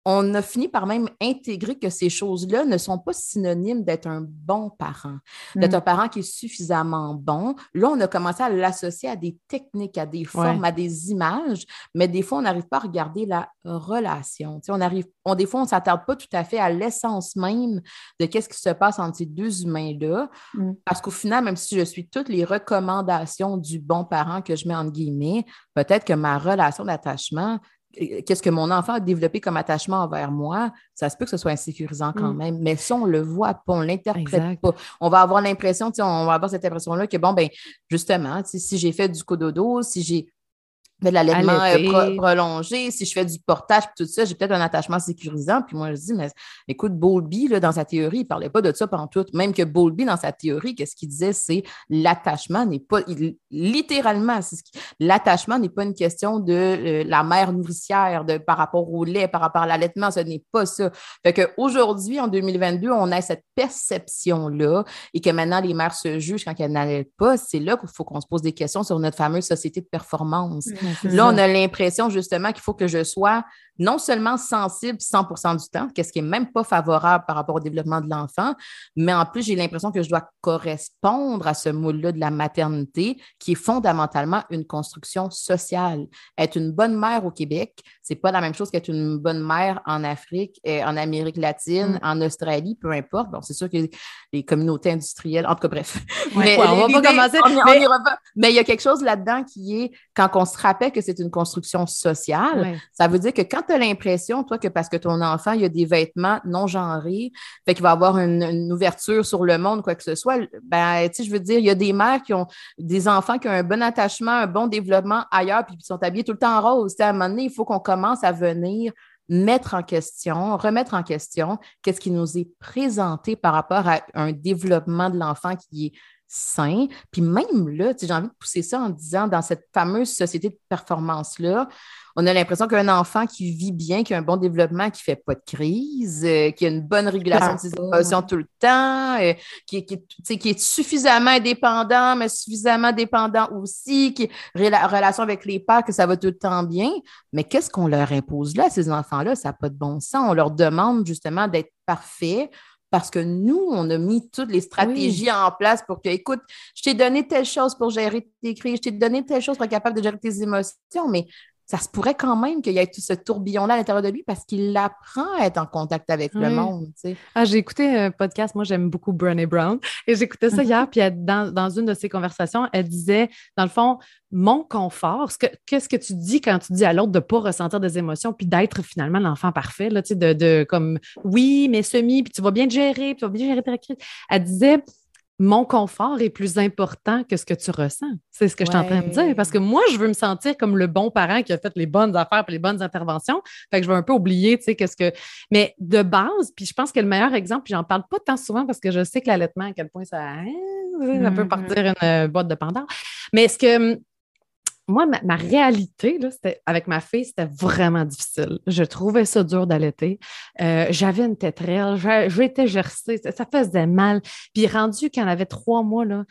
on a fini par même intégrer que ces choses-là ne sont pas synonymes d'être un bon parent, d'être mm. un parent qui est suffisamment bon. Là, on a commencé à l'associer à des techniques, à des formes, à des images, mais des fois, on n'arrive pas à regarder la relation. on arrive, on, des fois, on ne s'attarde pas tout à fait à l'essence même de qu'est-ce qui se passe entre ces deux humains-là, mm. parce qu'au final, même si je suis toutes les recommandations du bon parent que je mets en guillemets, peut-être que ma relation d'attachement qu'est-ce que mon enfant a développé comme attachement envers moi, ça se peut que ce soit insécurisant quand mm. même. Mais si on le voit pas, on l'interprète pas, on va avoir l'impression, on va avoir cette impression-là que, bon, ben justement, si j'ai fait du cododo, si j'ai de l'allaitement euh, prolongé, si je fais du portage, tout ça, j'ai peut-être un attachement sécurisant. Puis moi, je dis, mais écoute, Bowlby, là, dans sa théorie, il ne parlait pas de ça pendant tout. Même que Bowlby, dans sa théorie, qu'est-ce qu'il disait, c'est l'attachement n'est pas, littéralement, l'attachement n'est pas une question de euh, la mère nourricière, de, par rapport au lait, par rapport à l'allaitement, ce n'est pas ça. Fait qu'aujourd'hui, en 2022, on a cette perception-là et que maintenant, les mères se jugent quand elles n'allaitent pas. C'est là qu'il faut qu'on se pose des questions sur notre fameuse société de performance. Là, on a l'impression justement qu'il faut que je sois non seulement sensible 100% du temps, qu'est-ce qui n'est même pas favorable par rapport au développement de l'enfant, mais en plus, j'ai l'impression que je dois correspondre à ce moule-là de la maternité qui est fondamentalement une construction sociale. Être une bonne mère au Québec, c'est pas la même chose qu'être une bonne mère en Afrique, euh, en Amérique latine, mm. en Australie, peu importe. Bon, c'est sûr que les communautés industrielles, en tout cas, bref. mais, on va pas commencer. mais... il y a quelque chose là-dedans qui est, quand on se rappelle que c'est une construction sociale, ça veut dire que quand tu as l'impression, toi, que parce que ton enfant, il a des vêtements non genrés, fait qu'il va avoir une, ouverture sur le monde, quoi que ce soit, ben, tu sais, je veux dire, il y a des mères qui ont des enfants qui ont un bon attachement, un bon développement ailleurs, puis qui sont habillés tout le temps en rose. à un moment donné, il faut qu'on commence à venir mettre en question, remettre en question qu'est-ce qui nous est présenté par rapport à un développement de l'enfant qui est sain. Puis même là, j'ai envie de pousser ça en disant, dans cette fameuse société de performance-là, on a l'impression qu'un enfant qui vit bien, qui a un bon développement, qui ne fait pas de crise, euh, qui a une bonne régulation de ses émotions tout le temps, euh, qui, est suffisamment indépendant, mais suffisamment dépendant aussi, qui la relation avec les pères, que ça va tout le temps bien. Mais qu'est-ce qu'on leur impose là, ces enfants-là? Ça n'a pas de bon sens. On leur demande justement d'être parfaits parce que nous, on a mis toutes les stratégies en place pour que, écoute, je t'ai donné telle chose pour gérer tes crises, je t'ai donné telle chose pour être capable de gérer tes émotions, mais ça se pourrait quand même qu'il y ait tout ce tourbillon-là à l'intérieur de lui parce qu'il apprend à être en contact avec le monde. Ah, j'ai écouté un podcast, moi j'aime beaucoup Brené Brown, et j'écoutais ça hier, puis dans, une de ses conversations, elle disait, dans le fond, mon confort, qu'est-ce que tu dis quand tu dis à l'autre de ne pas ressentir des émotions, puis d'être finalement l'enfant parfait, là, de, de comme oui, mais semi, puis tu vas bien te gérer, puis tu vas bien gérer ta crise. Elle disait, mon confort est plus important que ce que tu ressens. C'est ce que je suis en train de dire. Parce que moi, je veux me sentir comme le bon parent qui a fait les bonnes affaires et les bonnes interventions. Fait que je veux un peu oublier, tu sais, qu'est-ce que. Mais de base, puis je pense que le meilleur exemple, puis j'en parle pas tant souvent parce que je sais que l'allaitement, à quel point ça, hein, ça peut mm-hmm. partir une boîte de Pandore. Mais ce que moi, ma, réalité là, avec ma fille, c'était vraiment difficile. Je trouvais ça dur d'allaiter. Euh, j'avais une tétrelle, j'étais gercée, ça, ça, faisait mal. Puis rendu quand elle avait trois mois, là,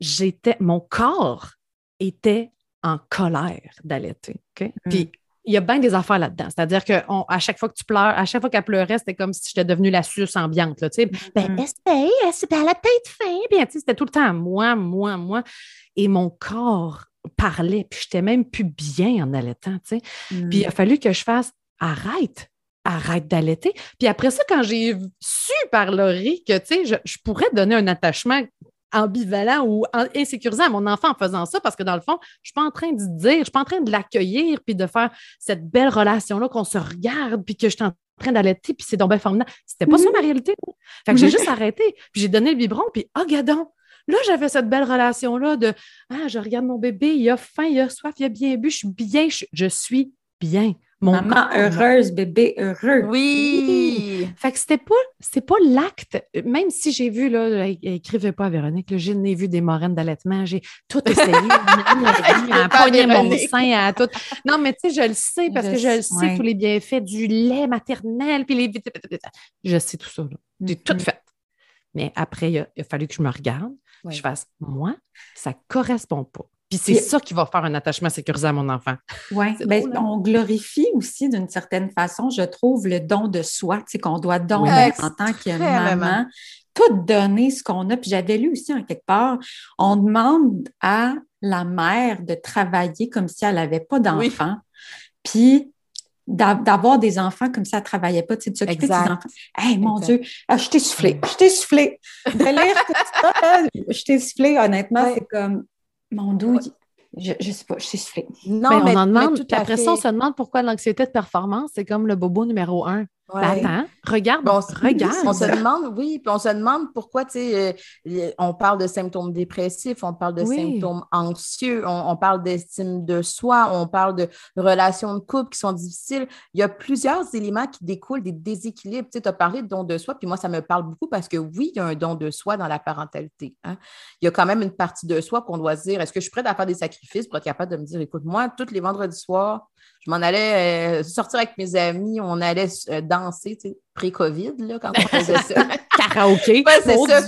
j'étais, mon corps était en colère d'allaiter. Mmh. Puis il y a bien des affaires là-dedans. C'est-à-dire qu'à chaque fois que tu pleures, à chaque fois qu'elle pleurait, c'était comme si j'étais devenue la suce ambiante. Là, sais. Ben, essaye, elle a peut-être faim. Bien, c'était tout le temps moi, moi, moi. Et mon corps parlait, puis j'étais même plus bien en allaitant, tu sais. Puis il a mm. fallu que je fasse arrête, arrête d'allaiter. Puis après ça, quand j'ai su par Laurie que, tu sais, je, pourrais donner un attachement ambivalent ou insécurisant à mon enfant en faisant ça parce que dans le fond, je suis pas en train de dire, je suis pas en train de l'accueillir puis de faire cette belle relation-là qu'on se regarde puis que je suis en train d'allaiter puis c'est donc bien formidable. C'était pas ça ma réalité. Fait que j'ai juste arrêté puis j'ai donné le biberon puis oh, gadon, Là, j'avais cette belle relation-là de Ah, je regarde mon bébé, il a faim, il a soif, il a bien bu, je suis bien, je, suis bien. Maman heureuse, bébé heureux. Oui. Fait que c'était pas, c'est pas l'acte. Même si j'ai vu, là, écrivez pas à Véronique, je n'ai vu des moraines d'allaitement, j'ai tout essayé. à mon sein, à tout. Non, mais tu sais, je le sais parce que je le sais, tous les bienfaits du lait maternel, puis les Je sais tout ça, J'ai tout mm-hmm. fait. Mais après, il a, fallu que je me regarde, je fasse, moi, ça ne correspond pas. Puis c'est ça qui va faire un attachement sécurisé à mon enfant. Oui, ben, on glorifie aussi d'une certaine façon, je trouve, le don de soi, qu'on doit donner en tant que maman. Tout donner ce qu'on a. Puis j'avais lu aussi en quelque part, on demande à la mère de travailler comme si elle n'avait pas d'enfant. Puis d'avoir des enfants comme ça, elle ne travaillait pas, tu sais, de s'occuper des enfants. Hey, mon Dieu, ah, je t'ai soufflé, je t'ai soufflé. De lire tout ça, je t'ai soufflé, honnêtement, c'est comme, mon douille, je, ne sais pas, je t'ai soufflé. Non, mais, on en demande, après ça, on se demande pourquoi l'anxiété de performance, c'est comme le bobo numéro un. Ouais. Attends, regarde, on, regarde. On se demande, oui, puis on se demande pourquoi, tu sais, euh, on parle de symptômes dépressifs, on parle de symptômes anxieux, on, parle d'estime de soi, on parle de relations de couple qui sont difficiles. Il y a plusieurs éléments qui découlent des déséquilibres. Tu sais, as parlé de don de soi, puis moi, ça me parle beaucoup parce que oui, il y a un don de soi dans la parentalité. Hein. Il y a quand même une partie de soi qu'on doit dire, est-ce que je suis prête à faire des sacrifices pour être capable de me dire, écoute, moi, tous les vendredis soirs, je m'en allais euh, sortir avec mes amis, on allait euh, danser, tu sais, pré-COVID, là, quand on faisait ça. Karaoké, c'est ça.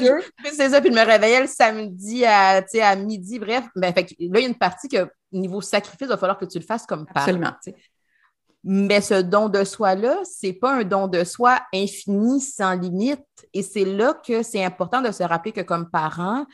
c'est ça, puis je me réveillais le samedi à, à midi, bref. Ben, fait, là, il y a une partie que, niveau sacrifice, il va falloir que tu le fasses comme parent. Absolument. Mais ce don de soi-là, c'est pas un don de soi infini, sans limite. Et c'est là que c'est important de se rappeler que comme parent,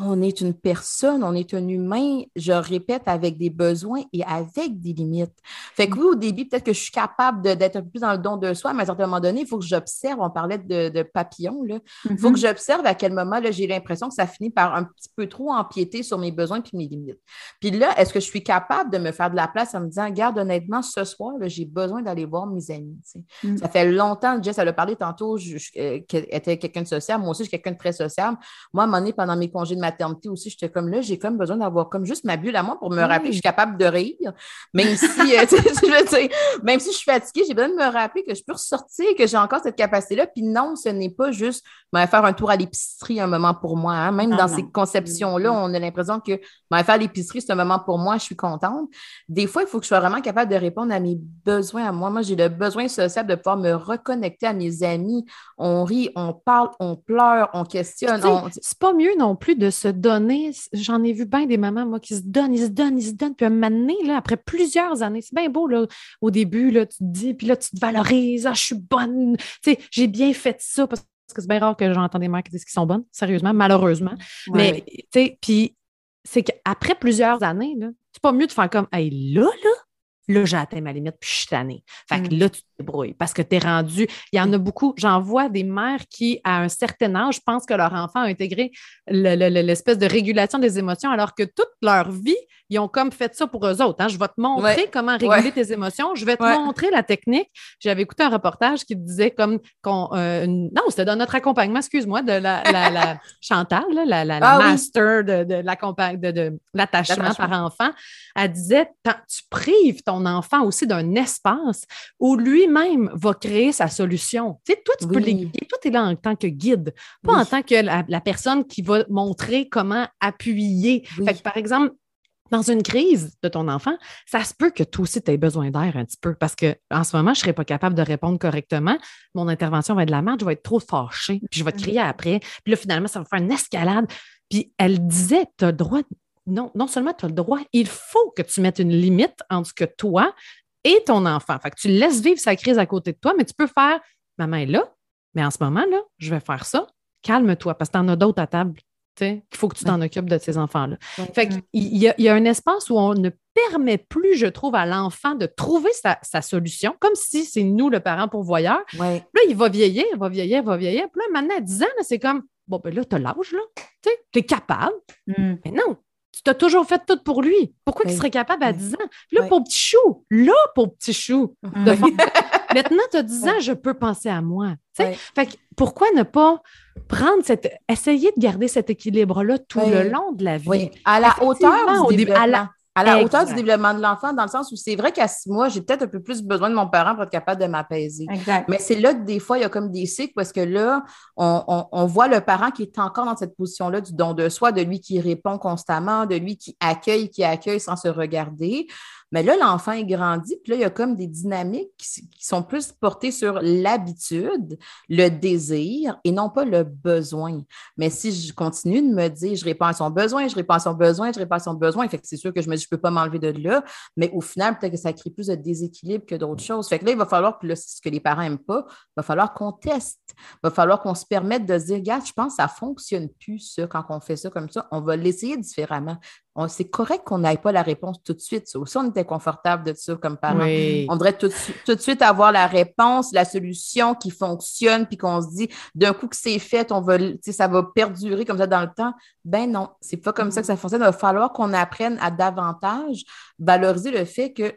on est une personne, on est un humain, je répète, avec des besoins et avec des limites. Fait que oui, au début, peut-être que je suis capable d'être un peu plus dans le don de soi, mais à un certain moment donné, il faut que j'observe, on parlait de, de papillon, il faut que mm-hmm. j'observe à quel moment j'ai l'impression que ça finit par un petit peu trop empiéter sur mes besoins et mes limites. Puis là, est-ce que je suis capable de me faire de la place en me disant, garde honnêtement, ce soir, j'ai besoin d'aller voir mes amis. Mm. Ça fait longtemps, Jess, elle a parlé tantôt, euh, qu'elle était quelqu'un de social, moi aussi, je suis quelqu'un de très social. Moi, à un moment donné, pendant mes congés de maternité aussi, j'étais comme là, j'ai comme besoin d'avoir comme juste ma bulle à moi pour me rappeler que je suis capable de rire. Même si, euh, je même si je suis fatiguée, j'ai besoin de me rappeler que je peux ressortir, que j'ai encore cette capacité-là. Puis non, ce n'est pas juste faire un tour à l'épicerie un moment pour moi. Hein. Même dans ces conceptions-là, on a l'impression que faire l'épicerie, c'est un moment pour moi, je suis contente. Des fois, il faut que je sois vraiment capable de répondre à mes besoins à moi. Moi, j'ai le besoin social de pouvoir me reconnecter à mes amis. On rit, on parle, on pleure, on questionne. C'est pas mieux non plus de se donner. J'en ai vu bien des mamans, moi, qui se donnent, ils se donnent, ils se donnent. Puis un moment donné, là, après plusieurs années, c'est bien beau, là, au début, là, tu te dis, puis là, tu te valorises, ah, je suis bonne, tu sais, j'ai bien fait ça parce que c'est bien rare que j'entende des mères qui disent qu'ils sont bonnes, sérieusement, malheureusement. Mais, tu sais, puis c'est qu'après plusieurs années, c'est pas mieux de faire comme, hey, là, là, là, j'ai atteint ma limite, puis je suis tannée. Fait que mm. là, tu te débrouilles parce que tu es rendu. Il y en a beaucoup. J'en vois des mères qui, à un certain âge, pensent que leur enfant a intégré l'espèce de régulation des émotions, alors que toute leur vie, ils ont comme fait ça pour eux autres. Hein. Je vais te montrer comment réguler tes émotions. Je vais te montrer la technique. J'avais écouté un reportage qui disait comme qu'on. Euh, non, c'était dans notre accompagnement, excuse-moi, de la, la, Chantal, la, ah master de, de l'attachement par enfant. Elle disait tu prives ton enfant aussi d'un espace où lui-même va créer sa solution. Tu sais, toi, tu peux l'aiguiller. Toi, tu es là en tant que guide, pas en tant que la, personne qui va montrer comment appuyer. Fait par exemple, dans une crise de ton enfant, ça se peut que toi aussi tu aies besoin d'air un petit peu parce qu'en ce moment, je ne serais pas capable de répondre correctement. Mon intervention va être de la merde, je vais être trop fâchée, puis je vais te crier après. Puis là, finalement, ça va faire une escalade. Puis elle disait, tu as le droit, non, non seulement tu as le droit, il faut que tu mettes une limite entre ce que toi et ton enfant. Fait que tu laisses vivre sa crise à côté de toi, mais tu peux faire, maman est là, mais en ce moment, là, je vais faire ça. Calme-toi parce que tu en as d'autres à table. Il faut que tu t'en occupes de ces enfants-là. Fait il y, a, y, a un espace où on ne permet plus, je trouve, à l'enfant de trouver sa, solution, comme si c'est nous le parent pourvoyeur. Là, il va vieillir, il va vieillir, il va vieillir. Puis là, maintenant, à 10 ans, c'est comme Bon, ben là, tu as l'âge, là. Tu es capable. Hmm. Mais non, tu t'as toujours fait tout pour lui. Pourquoi il serait capable à 10 ans? Puis là, pour petit chou, là, pour petit chou, maintenant, tu as 10 ans, je peux penser à moi. Fait que pourquoi ne pas prendre cette. essayer de garder cet équilibre-là tout le long de la vie? À la hauteur du à la, à la hauteur du développement de l'enfant, dans le sens où c'est vrai qu'à six mois, j'ai peut-être un peu plus besoin de mon parent pour être capable de m'apaiser. Mais c'est là que des fois, il y a comme des cycles parce que là, on, voit le parent qui est encore dans cette position-là du don de soi, de lui qui répond constamment, de lui qui accueille, qui accueille sans se regarder. Mais là, l'enfant est grandi, puis là, il y a comme des dynamiques qui, sont plus portées sur l'habitude, le désir et non pas le besoin. Mais si je continue de me dire, je réponds à son besoin, je réponds à son besoin, je réponds à son besoin, c'est sûr que je me dis, je ne peux pas m'enlever de là, mais au final, peut-être que ça crée plus de déséquilibre que d'autres choses. Fait que là, il va falloir, puis là, ce que les parents n'aiment pas, il va falloir qu'on teste, il va falloir qu'on se permette de se dire, regarde, je pense que ça ne fonctionne plus, ça, quand on fait ça comme ça, on va l'essayer différemment c'est correct qu'on n'aille pas la réponse tout de suite. Ça aussi, on était confortable de ça comme parents. On devrait tout, de suite avoir la réponse, la solution qui fonctionne, puis qu'on se dit, d'un coup que c'est fait, on va, ça va perdurer comme ça dans le temps. Ben non, c'est pas comme ça que ça fonctionne. Il va falloir qu'on apprenne à davantage valoriser le fait que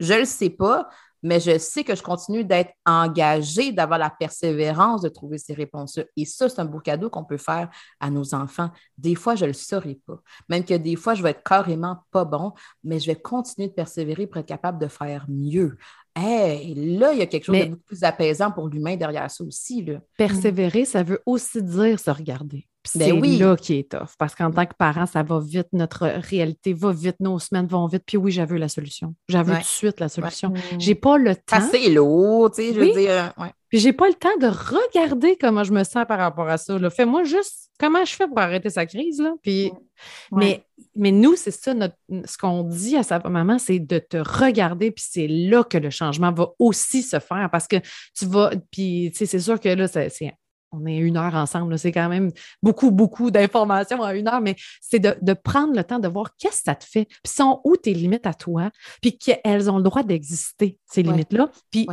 je ne le sais pas, mais je sais que je continue d'être engagée, d'avoir la persévérance de trouver ces réponses-là. Et ça, c'est un beau cadeau qu'on peut faire à nos enfants. Des fois, je ne le saurai pas. Même que des fois, je vais être carrément pas bon, mais je vais continuer de persévérer pour être capable de faire mieux. Hey, là, il y a quelque chose de beaucoup plus apaisant pour l'humain derrière ça aussi. Là. Persévérer, ça veut aussi dire se regarder. Ben c'est oui. là qui est tough. Parce qu'en tant que parent, ça va vite, notre réalité va vite, nos semaines vont vite. Puis oui, j'avais la solution. J'avais tout de suite la solution. J'ai pas le temps. C'est lourd, tu sais, je veux dire. Puis j'ai pas le temps de regarder comment je me sens par rapport à ça. Fais-moi juste comment je fais pour arrêter sa crise. Là. Puis, mais, mais nous, c'est ça, notre, ce qu'on dit à sa maman, c'est de te regarder, puis c'est là que le changement va aussi se faire parce que tu vas, puis c'est sûr que là, c'est on est une heure ensemble, c'est quand même beaucoup, beaucoup d'informations en une heure, mais c'est de, prendre le temps de voir qu'est-ce que ça te fait, puis sont où tes limites à toi, puis qu'elles ont le droit d'exister, ces limites-là. Puis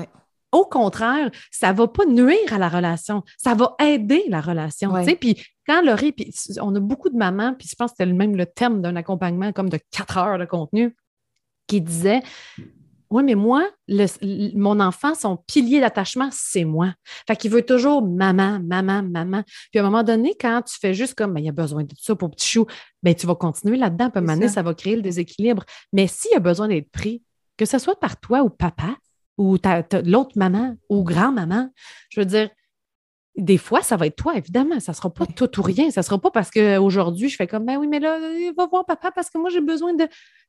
au contraire, ça ne va pas nuire à la relation, ça va aider la relation. Puis quand Laurie, puis on a beaucoup de mamans, puis je pense que c'était même le thème d'un accompagnement comme de quatre heures de contenu, qui disait oui, mais moi, mon enfant, son pilier d'attachement, c'est moi. Fait qu'il veut toujours maman, maman, maman. Puis à un moment donné, quand tu fais juste comme, ben, il y a besoin de ça pour petit chou, ben, tu vas continuer là-dedans. Puis à un moment donné, ça. va créer le déséquilibre. Mais s'il y a besoin d'être pris, que ce soit par toi ou papa, ou l'autre maman, ou grand-maman, je veux dire, des fois, ça va être toi, évidemment. Ça ne sera pas tout ou rien. Ça ne sera pas parce qu'aujourd'hui, je fais comme, ben oui, mais là, va voir papa parce que moi, j'ai besoin de.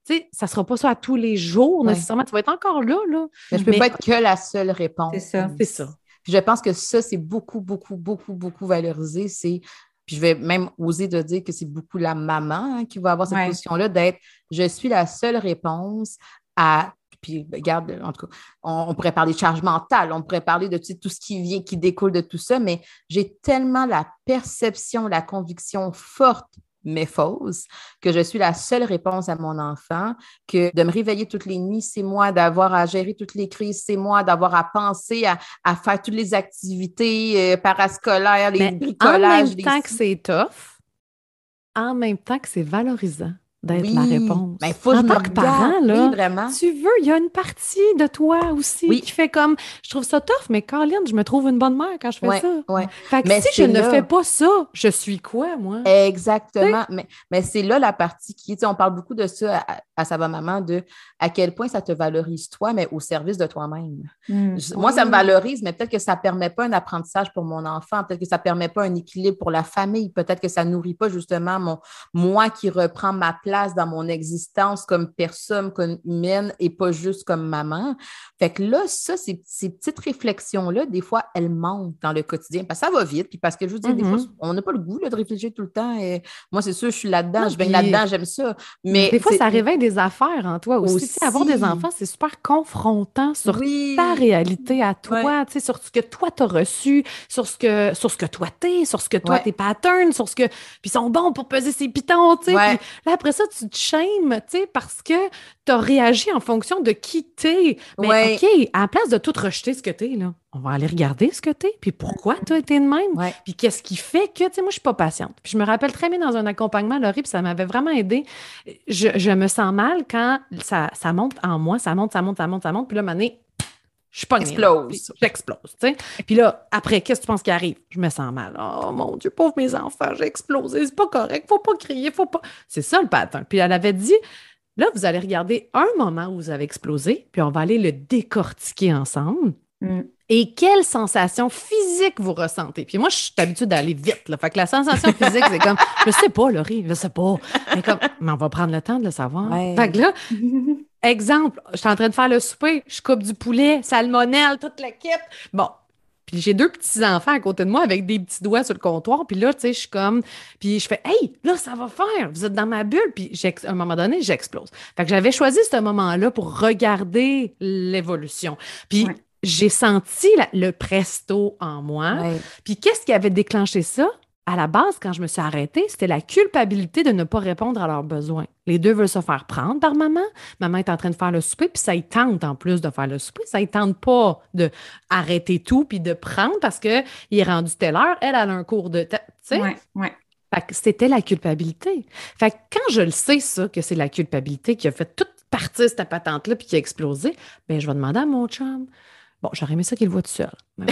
Tu sais, ça ne sera pas ça à tous les jours nécessairement. Tu vas être encore là. là. Mais je ne peux pas être que la seule réponse. C'est ça. C'est ça. je pense que ça, c'est beaucoup, beaucoup, beaucoup, beaucoup valorisé. C'est. Puis je vais même oser de dire que c'est beaucoup la maman hein, qui va avoir cette position-là d'être je suis la seule réponse à puis, regarde, en tout cas, on, pourrait parler de charge mentale, on pourrait parler de tout ce qui vient, qui découle de tout ça, mais j'ai tellement la perception, la conviction forte mais fausse, que je suis la seule réponse à mon enfant, que de me réveiller toutes les nuits, c'est moi, d'avoir à gérer toutes les crises, c'est moi, d'avoir à penser à, faire toutes les activités euh, parascolaires, les bricolages. En même temps que c'est tough, en même temps que c'est valorisant d'être la réponse. Ben, faut en tant que parent, là, vraiment. tu veux, il y a une partie de toi aussi qui fait comme, je trouve ça tough, mais Caroline, je me trouve une bonne mère quand je fais ça. Ouais. Fait que mais si je ne fais pas ça, je suis quoi, moi? Exactement. Mais, mais c'est là la partie qui, on parle beaucoup de ça à, à sa maman, de à quel point ça te valorise toi, mais au service de toi-même. Hmm. Moi, ça me valorise, mais peut-être que ça ne permet pas un apprentissage pour mon enfant, peut-être que ça ne permet pas un équilibre pour la famille, peut-être que ça ne nourrit pas justement mon, moi qui reprends ma place dans mon existence comme personne, comme humaine et pas juste comme maman. Fait que là, ça, ces, ces petites réflexions-là, des fois, elles manquent dans le quotidien parce que ça va vite. Puis parce que je vous dis, des fois, mm-hmm. on n'a pas le goût de réfléchir tout le temps. Et moi, c'est sûr, je suis là-dedans, je baigne là-dedans, j'aime ça. Mais des fois, ça réveille des affaires en toi aussi. Avoir des enfants, c'est super confrontant sur ta réalité à toi, sur ce que toi, tu as reçu, sur ce que, sur ce que toi, t'es, sur ce que toi, tes patterns, sur ce que. Puis ils sont bons pour peser ses pitons, tu sais. Là, après ça, ça, tu te shames, tu sais, parce que tu as réagi en fonction de qui t'es. Mais OK, à la place de tout rejeter ce que t'es, là, on va aller regarder ce que t'es, puis pourquoi tu as été de même, puis qu'est-ce qui fait que, tu sais, moi, je suis pas patiente. Puis je me rappelle très bien dans un accompagnement, Laurie, puis ça m'avait vraiment aidé. Je, me sens mal quand ça, ça monte en moi, ça monte, ça monte, ça monte, ça monte, puis là, mané, je pas Explose. J'explose, tu sais. Puis là, après, qu'est-ce que tu penses qui arrive? Je me sens mal. Oh mon Dieu, pauvre mes enfants, j'ai explosé. C'est pas correct. Faut pas crier, faut pas. C'est ça le pattern. Puis elle avait dit, là, vous allez regarder un moment où vous avez explosé, puis on va aller le décortiquer ensemble. Mm. Et quelle sensation physique vous ressentez? Puis moi, je suis habituée d'aller vite. Là. Fait que la sensation physique, c'est comme, je sais pas, Laurie, je sais pas. Mais comme, mais on va prendre le temps de le savoir. Fait que là, Exemple, je suis en train de faire le souper, je coupe du poulet, salmonelle, toute l'équipe. Bon. Puis j'ai deux petits-enfants à côté de moi avec des petits doigts sur le comptoir. Puis là, tu sais, je suis comme. Puis je fais Hey, là, ça va faire. Vous êtes dans ma bulle. Puis à un moment donné, j'explose. Fait que j'avais choisi ce moment-là pour regarder l'évolution. Puis j'ai senti le presto en moi. Puis qu'est-ce qui avait déclenché ça? À la base, quand je me suis arrêtée, c'était la culpabilité de ne pas répondre à leurs besoins. Les deux veulent se faire prendre par maman. Maman est en train de faire le souper, puis ça y tente en plus de faire le souper. Ça y tente pas d'arrêter tout puis de prendre parce qu'il est rendu telle heure. Elle, a un cours de. Tu sais? Ouais, ouais. c'était la culpabilité. Fait que quand je le sais, ça, que c'est la culpabilité qui a fait toute partie de cette patente-là puis qui a explosé, bien, je vais demander à mon chum. Bon, j'aurais aimé ça qu'il le voit tout seul.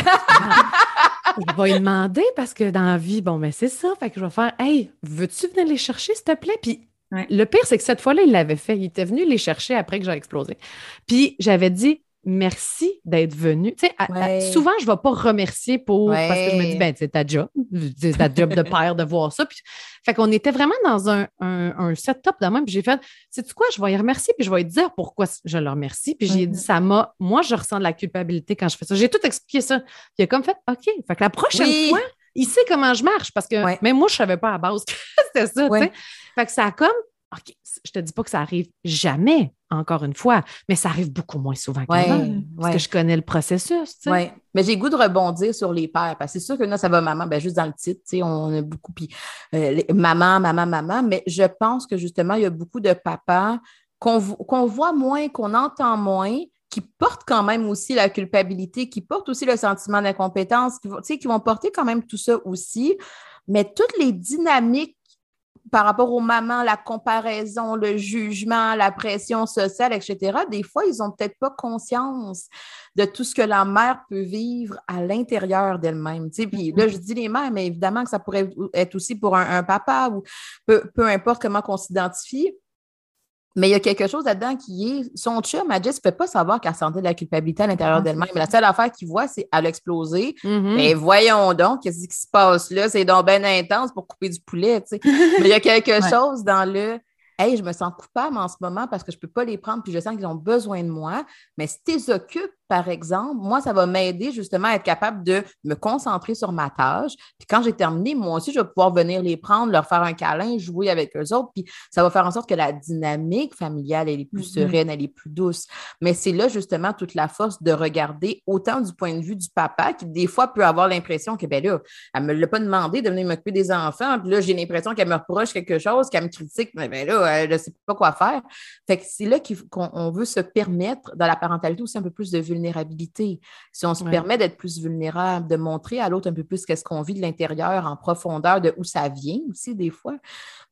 je vais lui demander parce que dans la vie, bon, ben c'est ça. Fait que je vais faire Hey, veux-tu venir les chercher, s'il te plaît? Puis le pire, c'est que cette fois-là, il l'avait fait. Il était venu les chercher après que j'ai explosé. Puis j'avais dit merci d'être venu. Tu sais, souvent, je ne vais pas remercier pour parce que je me dis, ben, c'est ta job. C'est ta job de père de voir ça. Puis, fait qu'on était vraiment dans un, un, setup de même. Puis j'ai fait, sais-tu quoi, je vais y remercier, puis je vais lui dire pourquoi je le remercie. Puis j'ai dit, ça m'a, moi, je ressens de la culpabilité quand je fais ça. J'ai tout expliqué ça. Puis il a comme fait, OK. Fait que la prochaine fois, il sait comment je marche parce que même moi, je ne savais pas à base que c'était ça. Fait que ça a comme OK, je te dis pas que ça arrive jamais, encore une fois, mais ça arrive beaucoup moins souvent qu'avant, parce que je connais le processus. Oui, mais j'ai goût de rebondir sur les pères, parce que c'est sûr que là, ça va maman, ben, juste dans le titre, on a beaucoup, puis euh, maman, maman, maman, mais je pense que justement, il y a beaucoup de papas qu'on voit moins, qu'on entend moins, qui portent quand même aussi la culpabilité, qui portent aussi le sentiment d'incompétence, qui, qui vont porter quand même tout ça aussi. Mais toutes les dynamiques par rapport aux mamans, la comparaison, le jugement, la pression sociale, etc., des fois, ils n'ont peut-être pas conscience de tout ce que la mère peut vivre à l'intérieur d'elle-même. Puis là, je dis les mères, mais évidemment que ça pourrait être aussi pour un, papa ou peu, peu importe comment on s'identifie. Mais il y a quelque chose là-dedans qui est. Son chum, Jess, ne peut pas savoir qu'elle sentait de la culpabilité à l'intérieur ah, d'elle-même. La seule affaire qu'il voit, c'est elle exploser. Mm-hmm. Mais voyons donc, qu'est-ce qui se passe là? C'est donc bien intense pour couper du poulet. Mais il y a quelque chose dans le Hey, je me sens coupable en ce moment parce que je ne peux pas les prendre, puis je sens qu'ils ont besoin de moi. Mais si tu les occupes, par exemple, moi, ça va m'aider justement à être capable de me concentrer sur ma tâche. Puis quand j'ai terminé, moi aussi, je vais pouvoir venir les prendre, leur faire un câlin, jouer avec eux autres. Puis ça va faire en sorte que la dynamique familiale, elle est plus mm-hmm. sereine, elle est plus douce. Mais c'est là justement toute la force de regarder autant du point de vue du papa qui, des fois, peut avoir l'impression que, ben là, elle ne me l'a pas demandé de venir m'occuper des enfants. Puis là, j'ai l'impression qu'elle me reproche quelque chose, qu'elle me critique. Mais ben là, elle ne sait pas quoi faire. Fait que c'est là qu'on veut se permettre, dans la parentalité aussi, un peu plus de vulnérabilité vulnérabilité. Si on se permet d'être plus vulnérable, de montrer à l'autre un peu plus qu'est-ce qu'on vit de l'intérieur en profondeur, de où ça vient aussi des fois,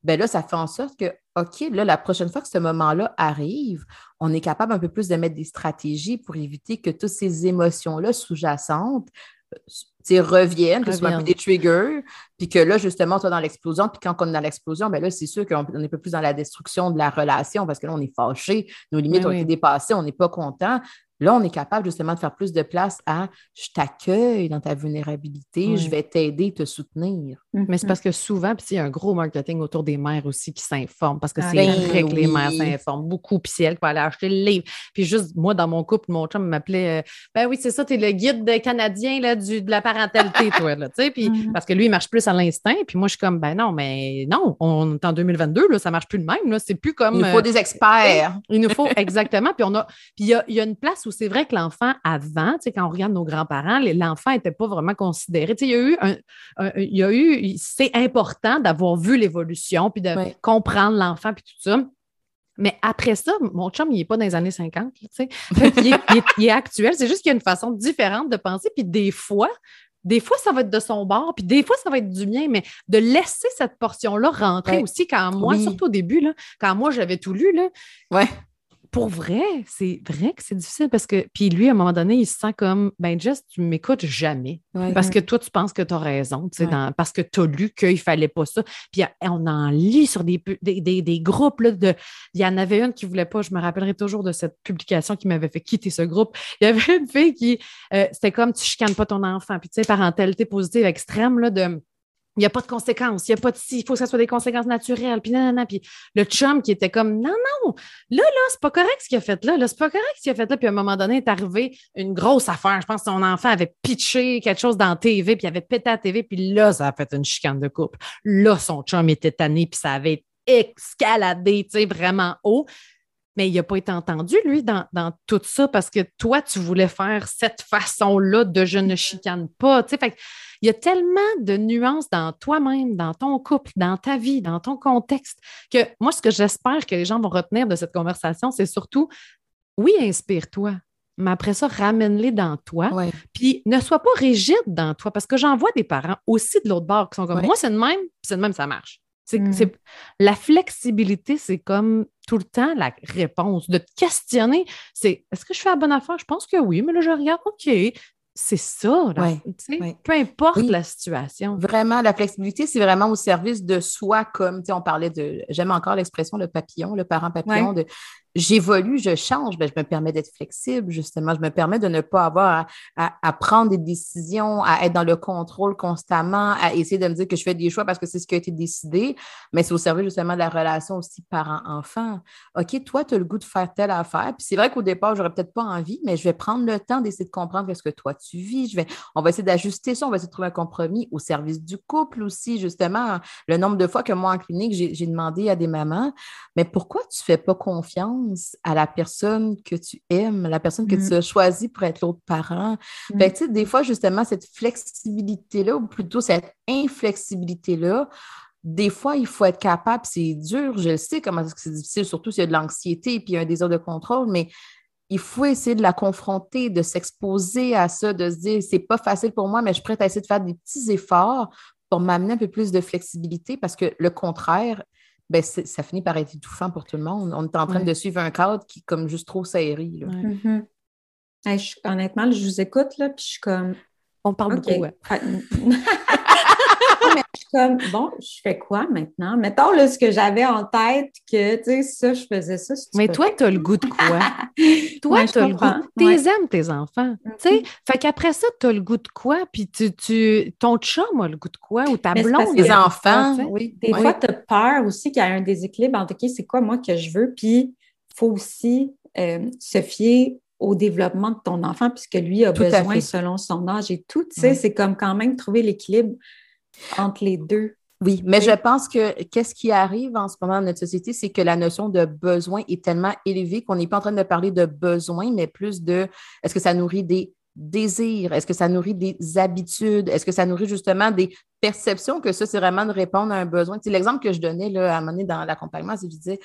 ben là, ça fait en sorte que, OK, là, la prochaine fois que ce moment-là arrive, on est capable un peu plus de mettre des stratégies pour éviter que toutes ces émotions-là sous-jacentes euh, reviennent, que ce soit des triggers, puis que là, justement, on soit dans l'explosion, puis quand on est dans l'explosion, ben là, c'est sûr qu'on est un peu plus dans la destruction de la relation parce que là, on est fâché, nos limites ont été dépassées, on n'est pas content. Là, on est capable justement de faire plus de place à je t'accueille dans ta vulnérabilité, je vais t'aider, te soutenir. Mais c'est mm-hmm. parce que souvent, puis il y a un gros marketing autour des mères aussi qui s'informent, parce que c'est ben vrai que les mères s'informent beaucoup, puis c'est elles qui vont aller acheter le livre. Puis juste, moi, dans mon couple, mon chum m'appelait euh, Ben oui, c'est ça, tu es le guide canadien là, du, de la parentalité, toi, là, tu sais, puis mm-hmm. parce que lui, il marche plus à l'instinct, puis moi, je suis comme Ben non, mais non, on est en 2022, là, ça marche plus de même, là, c'est plus comme. Il nous faut euh, des experts. Il nous faut, exactement, puis on a, puis il y a, y a une place où c'est vrai que l'enfant, avant, quand on regarde nos grands-parents, l'enfant n'était pas vraiment considéré. il y a eu, un, il y a eu c'est important d'avoir vu l'évolution, puis de comprendre l'enfant, puis tout ça. Mais après ça, mon chum, il n'est pas dans les années 50, tu sais. il, est, actuel. C'est juste qu'il y a une façon différente de penser. Puis des fois, des fois, ça va être de son bord, puis des fois, ça va être du mien, mais de laisser cette portion-là rentrer aussi quand moi, surtout au début, là, quand moi, j'avais tout lu, là, ouais pour vrai, c'est vrai que c'est difficile parce que, puis lui, à un moment donné, il se sent comme, ben, Jess, tu m'écoutes jamais. parce que toi, tu penses que tu as raison, tu sais, parce que tu as lu qu'il fallait pas ça. Puis on en lit sur des, des, groupes, là, de, il y en avait une qui voulait pas, je me rappellerai toujours de cette publication qui m'avait fait quitter ce groupe. Il y avait une fille qui, euh, c'était comme, tu chicanes pas ton enfant. Puis, tu sais, parentalité positive extrême, là, de, il n'y a pas de conséquences, il n'y a pas de il faut que ça soit des conséquences naturelles, puis non, non, puis le chum qui était comme, non, non, là, là, c'est pas correct ce qu'il a fait là, là, c'est pas correct ce qu'il a fait là, puis à un moment donné, est arrivé une grosse affaire, je pense que son enfant avait pitché quelque chose dans la TV, puis il avait pété la TV, puis là, ça a fait une chicane de couple. Là, son chum était tanné, puis ça avait escaladé, tu sais, vraiment haut. Mais il n'a pas été entendu, lui, dans, dans, tout ça, parce que toi, tu voulais faire cette façon-là de je ne chicane pas. Tu sais, fait il y a tellement de nuances dans toi-même, dans ton couple, dans ta vie, dans ton contexte, que moi, ce que j'espère que les gens vont retenir de cette conversation, c'est surtout, oui, inspire-toi, mais après ça, ramène-les dans toi. Puis ne sois pas rigide dans toi, parce que j'en vois des parents aussi de l'autre bord qui sont comme moi, c'est de même, puis c'est de même, ça marche. Mm. C'est, La flexibilité, c'est comme tout le temps la réponse. De te questionner, c'est est-ce que je fais la bonne affaire? Je pense que oui, mais là, je regarde, OK, c'est ça, peu importe la situation. Vraiment, la flexibilité, c'est vraiment au service de soi, comme on parlait de, j'aime encore l'expression le papillon, le parent papillon, de j'évolue, je change, ben, je me permets d'être flexible, justement. Je me permets de ne pas avoir à, prendre des décisions, à être dans le contrôle constamment, à essayer de me dire que je fais des choix parce que c'est ce qui a été décidé, mais c'est au service justement de la relation aussi parent-enfant. OK, toi, tu as le goût de faire telle affaire. Puis c'est vrai qu'au départ, j'aurais peut-être pas envie, mais je vais prendre le temps d'essayer de comprendre ce que toi tu vis. Je vais, on va essayer d'ajuster ça, on va essayer de trouver un compromis au service du couple aussi, justement. Le nombre de fois que moi, en clinique, j'ai demandé à des mamans, mais pourquoi tu fais pas confiance? À la personne que tu aimes, la personne que tu mm. as choisie pour être l'autre parent. Mm. tu sais, des fois, justement, cette flexibilité-là, ou plutôt cette inflexibilité-là, des fois, il faut être capable, c'est dur, je le sais comment c'est difficile, surtout s'il y a de l'anxiété et puis un désir de contrôle, mais il faut essayer de la confronter, de s'exposer à ça, de se dire, c'est pas facile pour moi, mais je suis prête à essayer de faire des petits efforts pour m'amener un peu plus de flexibilité parce que le contraire, ben, ça finit par être étouffant pour tout le monde. On est en train de suivre un cadre qui est comme juste trop serré. Mm-hmm. honnêtement, je vous écoute, là, puis je suis comme. On parle beaucoup. mais je suis comme, bon, je fais quoi maintenant? Mettons là, ce que j'avais en tête, que, tu sais, ça, je faisais ça. mais toi, tu as le goût de quoi? toi, tu as le goût. Tu aimes tes enfants. Tu sais, mm-hmm. fait qu'après ça, tu as le goût de quoi? Puis tu, tu, ton chum a le goût de quoi? Ou ta blonde? Tes enfants. Oui. Des fois, tu as peur aussi qu'il y ait un déséquilibre entre, OK, c'est quoi moi que je veux? Puis il faut aussi euh, se fier au développement de ton enfant, puisque lui a besoin selon son âge et tout. Tu sais, c'est comme quand même trouver l'équilibre entre les deux. Oui, mais je pense que qu'est-ce qui arrive en ce moment dans notre société, c'est que la notion de besoin est tellement élevée qu'on n'est pas en train de parler de besoin, mais plus de est-ce que ça nourrit des désirs? Est-ce que ça nourrit des habitudes? Est-ce que ça nourrit justement des perceptions que ça, c'est vraiment de répondre à un besoin? C'est l'exemple que je donnais là, à un moment donné dans l'accompagnement, c'est que je disais,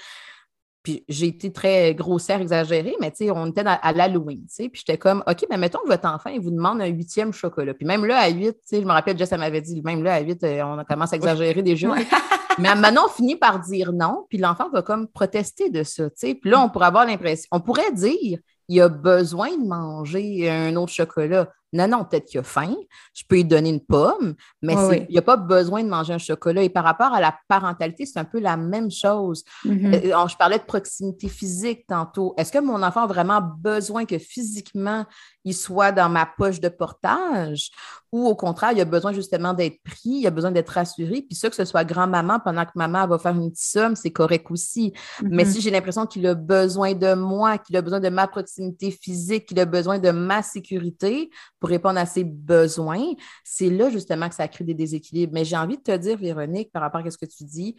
puis j'ai été très grossière, exagérée, mais tu sais, on était à l'Halloween, tu sais, puis j'étais comme, OK, mais mettons que votre enfant, il vous demande un huitième chocolat. Puis même là, à huit, tu sais, je me rappelle, Jess, elle m'avait dit, même là, à huit, euh, on commence à exagérer déjà. mais maintenant, on finit par dire non, puis l'enfant va comme protester de ça, tu sais. Puis là, on pourrait avoir l'impression, on pourrait dire, il a besoin de manger un autre chocolat. Non, non, peut-être qu'il a faim. Je peux lui donner une pomme, mais il n'y a pas besoin de manger un chocolat. Et par rapport à la parentalité, c'est un peu la même chose. Mm-hmm. Euh, je parlais de proximité physique tantôt. Est-ce que mon enfant a vraiment besoin que physiquement, il soit dans ma poche de portage? Ou au contraire, il a besoin justement d'être pris, il a besoin d'être rassuré. Puis ça, que ce soit grand-maman pendant que maman va faire une petite somme, c'est correct aussi. Mais mm-hmm. si j'ai l'impression qu'il a besoin de moi, qu'il a besoin de ma proximité physique, qu'il a besoin de ma sécurité pour répondre à ses besoins, c'est là justement que ça crée des déséquilibres. Mais j'ai envie de te dire, Véronique, par rapport à ce que tu dis,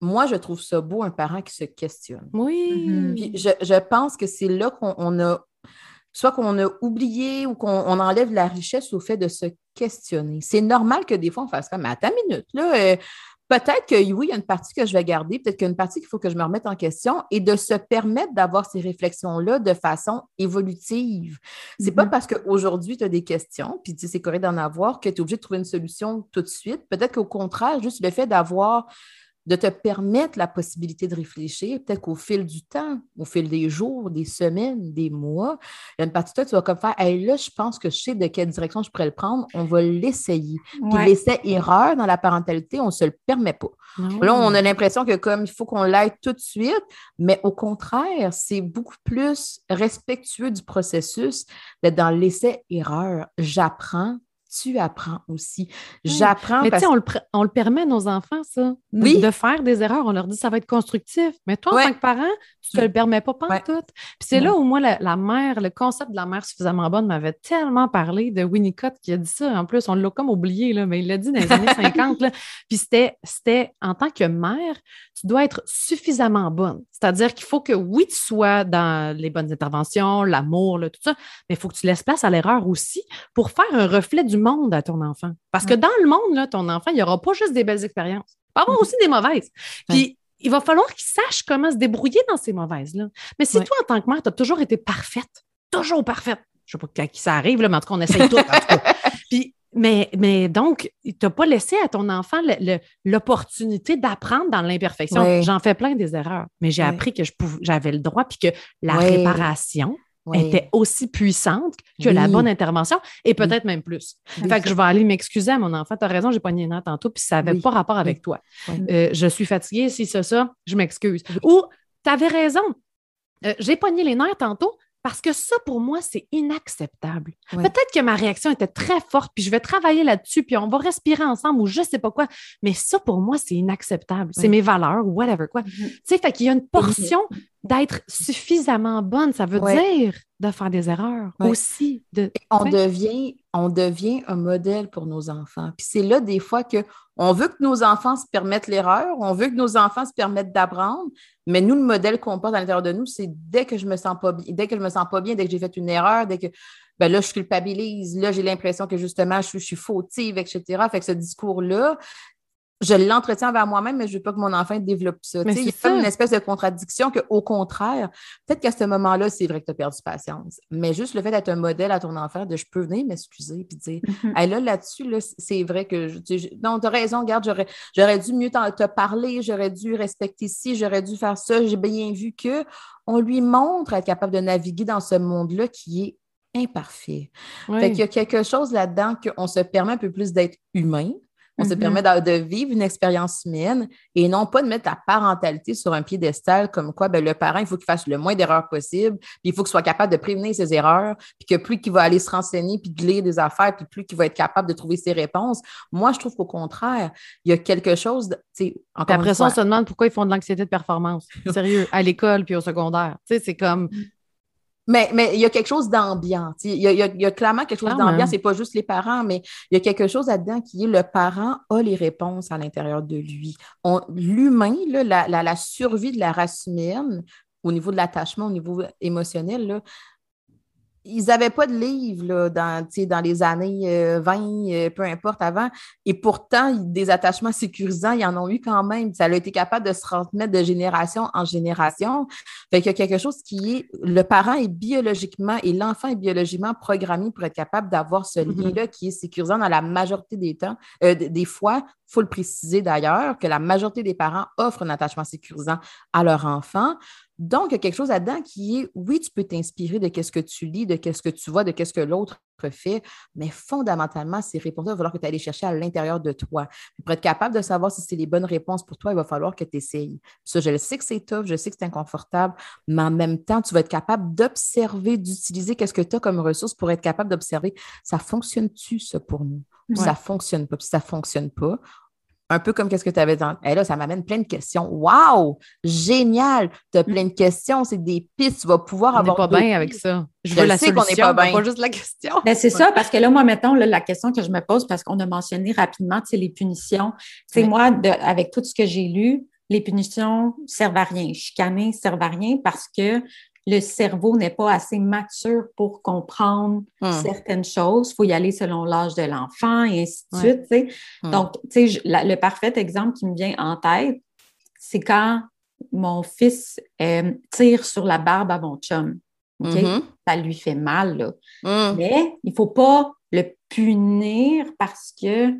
moi, je trouve ça beau, un parent qui se questionne. Oui. Mm-hmm. Puis je, je pense que c'est là qu'on a soit qu'on a oublié ou qu'on enlève la richesse au fait de se questionner. C'est normal que des fois, on fasse comme, mais attends une minute, là, euh, Peut-être que oui, il y a une partie que je vais garder, peut-être qu'il y a une partie qu'il faut que je me remette en question et de se permettre d'avoir ces réflexions-là de façon évolutive. C'est pas mm-hmm. parce qu'aujourd'hui, tu as des questions, puis c'est correct d'en avoir, que tu es obligé de trouver une solution tout de suite. Peut-être qu'au contraire, juste le fait d'avoir de te permettre la possibilité de réfléchir, peut-être qu'au fil du temps, au fil des jours, des semaines, des mois, il y a une partie de toi, tu vas comme faire, hey, là, je pense que je sais de quelle direction je pourrais le prendre, on va l'essayer. Puis l'essai-erreur dans la parentalité, on ne se le permet pas. Là, on a l'impression que comme il faut qu'on l'aide tout de suite, mais au contraire, c'est beaucoup plus respectueux du processus d'être dans l'essai-erreur. J'apprends, tu apprends aussi. J'apprends. Mais tu sais, on le, on le permet à nos enfants, ça. Oui. De faire des erreurs. On leur dit ça va être constructif. Mais toi, en tant que parent, tu ne te le permets pas, pas tout. Puis c'est là où moi, la, mère, le concept de la mère suffisamment bonne m'avait tellement parlé de Winnicott qui a dit ça. En plus, on l'a comme oublié, là, mais il l'a dit dans les années 50. Là. Puis c'était en tant que mère, tu dois être suffisamment bonne. C'est-à-dire qu'il faut que, oui, tu sois dans les bonnes interventions, l'amour, tout ça, mais il faut que tu laisses place à l'erreur aussi pour faire un reflet du monde à ton enfant. Parce que dans le monde, là, ton enfant, il n'y aura pas juste des belles expériences. Il va avoir aussi des mauvaises. Puis, il va falloir qu'il sache comment se débrouiller dans ces mauvaises-là. Mais si toi, en tant que mère, tu as toujours été parfaite, toujours parfaite, je ne sais pas quand ça arrive, là, mais en tout cas, on essaye tout. Puis, mais, mais donc, tu n'as pas laissé à ton enfant l'opportunité d'apprendre dans l'imperfection. J'en fais plein des erreurs, mais j'ai appris que j'avais le droit, puis que la réparation était aussi puissante que la bonne intervention, et peut-être même plus. Fait que je vais aller m'excuser à mon enfant. Tu as raison, j'ai pogné une note tantôt, puis ça n'avait pas rapport avec toi. Euh, je suis fatiguée, si c'est ça, je m'excuse. Ou, tu avais raison. Euh, j'ai pogné les nerfs tantôt, parce que ça, pour moi, c'est inacceptable. Peut-être que ma réaction était très forte, puis je vais travailler là-dessus, puis on va respirer ensemble ou je sais pas quoi. Mais ça, pour moi, c'est inacceptable. C'est mes valeurs, whatever quoi. Mm-hmm. Tu sais, fait qu'il y a une portion d'être suffisamment bonne. Ça veut dire de faire des erreurs aussi. De... On, devient, on devient un modèle pour nos enfants. Puis c'est là, des fois, que on veut que nos enfants se permettent l'erreur, on veut que nos enfants se permettent d'apprendre, mais nous, le modèle qu'on porte à l'intérieur de nous, c'est dès que je me sens pas bien, dès que je me sens pas bien, dès que j'ai fait une erreur, dès que ben là, je culpabilise, là, j'ai l'impression que justement, je, je, suis fautive, etc. Fait que ce discours-là, je l'entretiens vers moi-même, mais je ne veux pas que mon enfant développe ça. Il y a comme une espèce de contradiction qu'au contraire, peut-être qu'à ce moment-là, c'est vrai que tu as perdu patience. Mais juste le fait d'être un modèle à ton enfant, de je peux venir m'excuser puis dire mm-hmm. là, là-dessus, c'est vrai que je, non, tu as raison, regarde, j'aurais dû mieux te parler, j'aurais dû respecter ci, j'aurais dû faire ça, j'ai bien vu que on lui montre être capable de naviguer dans ce monde-là qui est imparfait. Fait qu'il y a quelque chose là-dedans qu'on se permet un peu plus d'être humain, on se mm-hmm. permet de, vivre une expérience humaine et non pas de mettre la parentalité sur un piédestal comme quoi ben, le parent, il faut qu'il fasse le moins d'erreurs possible, puis il faut qu'il soit capable de prévenir ses erreurs, puis que plus qu'il va aller se renseigner, puis de lire des affaires, puis plus qu'il va être capable de trouver ses réponses. Moi, je trouve qu'au contraire, il y a quelque chose, tu Après ça, on se demande pourquoi ils font de l'anxiété de performance. Sérieux, à l'école puis au secondaire. Tu sais, c'est comme mm. Mais, mais il y a quelque chose d'ambiant. Il y, a, il, y a, clairement quelque chose d'ambiant. C'est pas juste les parents, mais il y a quelque chose là-dedans qui est le parent a les réponses à l'intérieur de lui. L'humain, la, la, la, survie de la race humaine, au niveau de l'attachement, au niveau émotionnel, là, ils n'avaient pas de livre là, dans, dans les années 20, euh, euh, peu importe avant. Et pourtant, des attachements sécurisants, ils en ont eu quand même. Ça a été capable de se transmettre de génération en génération. Fait qu'il y a quelque chose qui est, le parent est biologiquement et l'enfant est biologiquement programmé pour être capable d'avoir ce mm-hmm. lien-là qui est sécurisant dans la majorité des temps, euh, des fois. Il faut le préciser d'ailleurs que la majorité des parents offrent un attachement sécurisant à leur enfant. Donc, il y a quelque chose là-dedans qui est, oui, tu peux t'inspirer de ce que tu lis, de ce que tu vois, de ce que l'autre fait, mais fondamentalement, ces réponses-là, il va falloir que tu ailles chercher à l'intérieur de toi. Pour être capable de savoir si c'est les bonnes réponses pour toi, il va falloir que tu essayes. Ça, je sais que c'est tough, je sais que c'est inconfortable, mais en même temps, tu vas être capable d'observer, d'utiliser qu'est-ce que tu as comme ressource pour être capable d'observer, ça fonctionne-tu, ça, pour nous? Ou ça fonctionne pas? Puis ça fonctionne pas, un peu comme qu'est-ce que tu avais dans. Et là, ça m'amène plein de questions. Waouh! Génial! Tu as mm. plein de questions, c'est des pistes, tu vas pouvoir avoir. On n'est pas bien avec ça. Je, veux la solution, pas, pas juste la question. Ben, c'est ça, parce que là, moi, mettons, la question que je me pose, parce qu'on a mentionné rapidement, c'est les punitions. C'est moi, de, avec tout ce que j'ai lu, les punitions servent à rien. Chicaner servent à rien parce que le cerveau n'est pas assez mature pour comprendre hmm. certaines choses. Il faut y aller selon l'âge de l'enfant et ainsi de suite. Hmm. Donc, le parfait exemple qui me vient en tête, c'est quand mon fils euh, tire sur la barbe à mon chum. Mm-hmm. Ça lui fait mal, là. Hmm. Mais il ne faut pas le punir parce que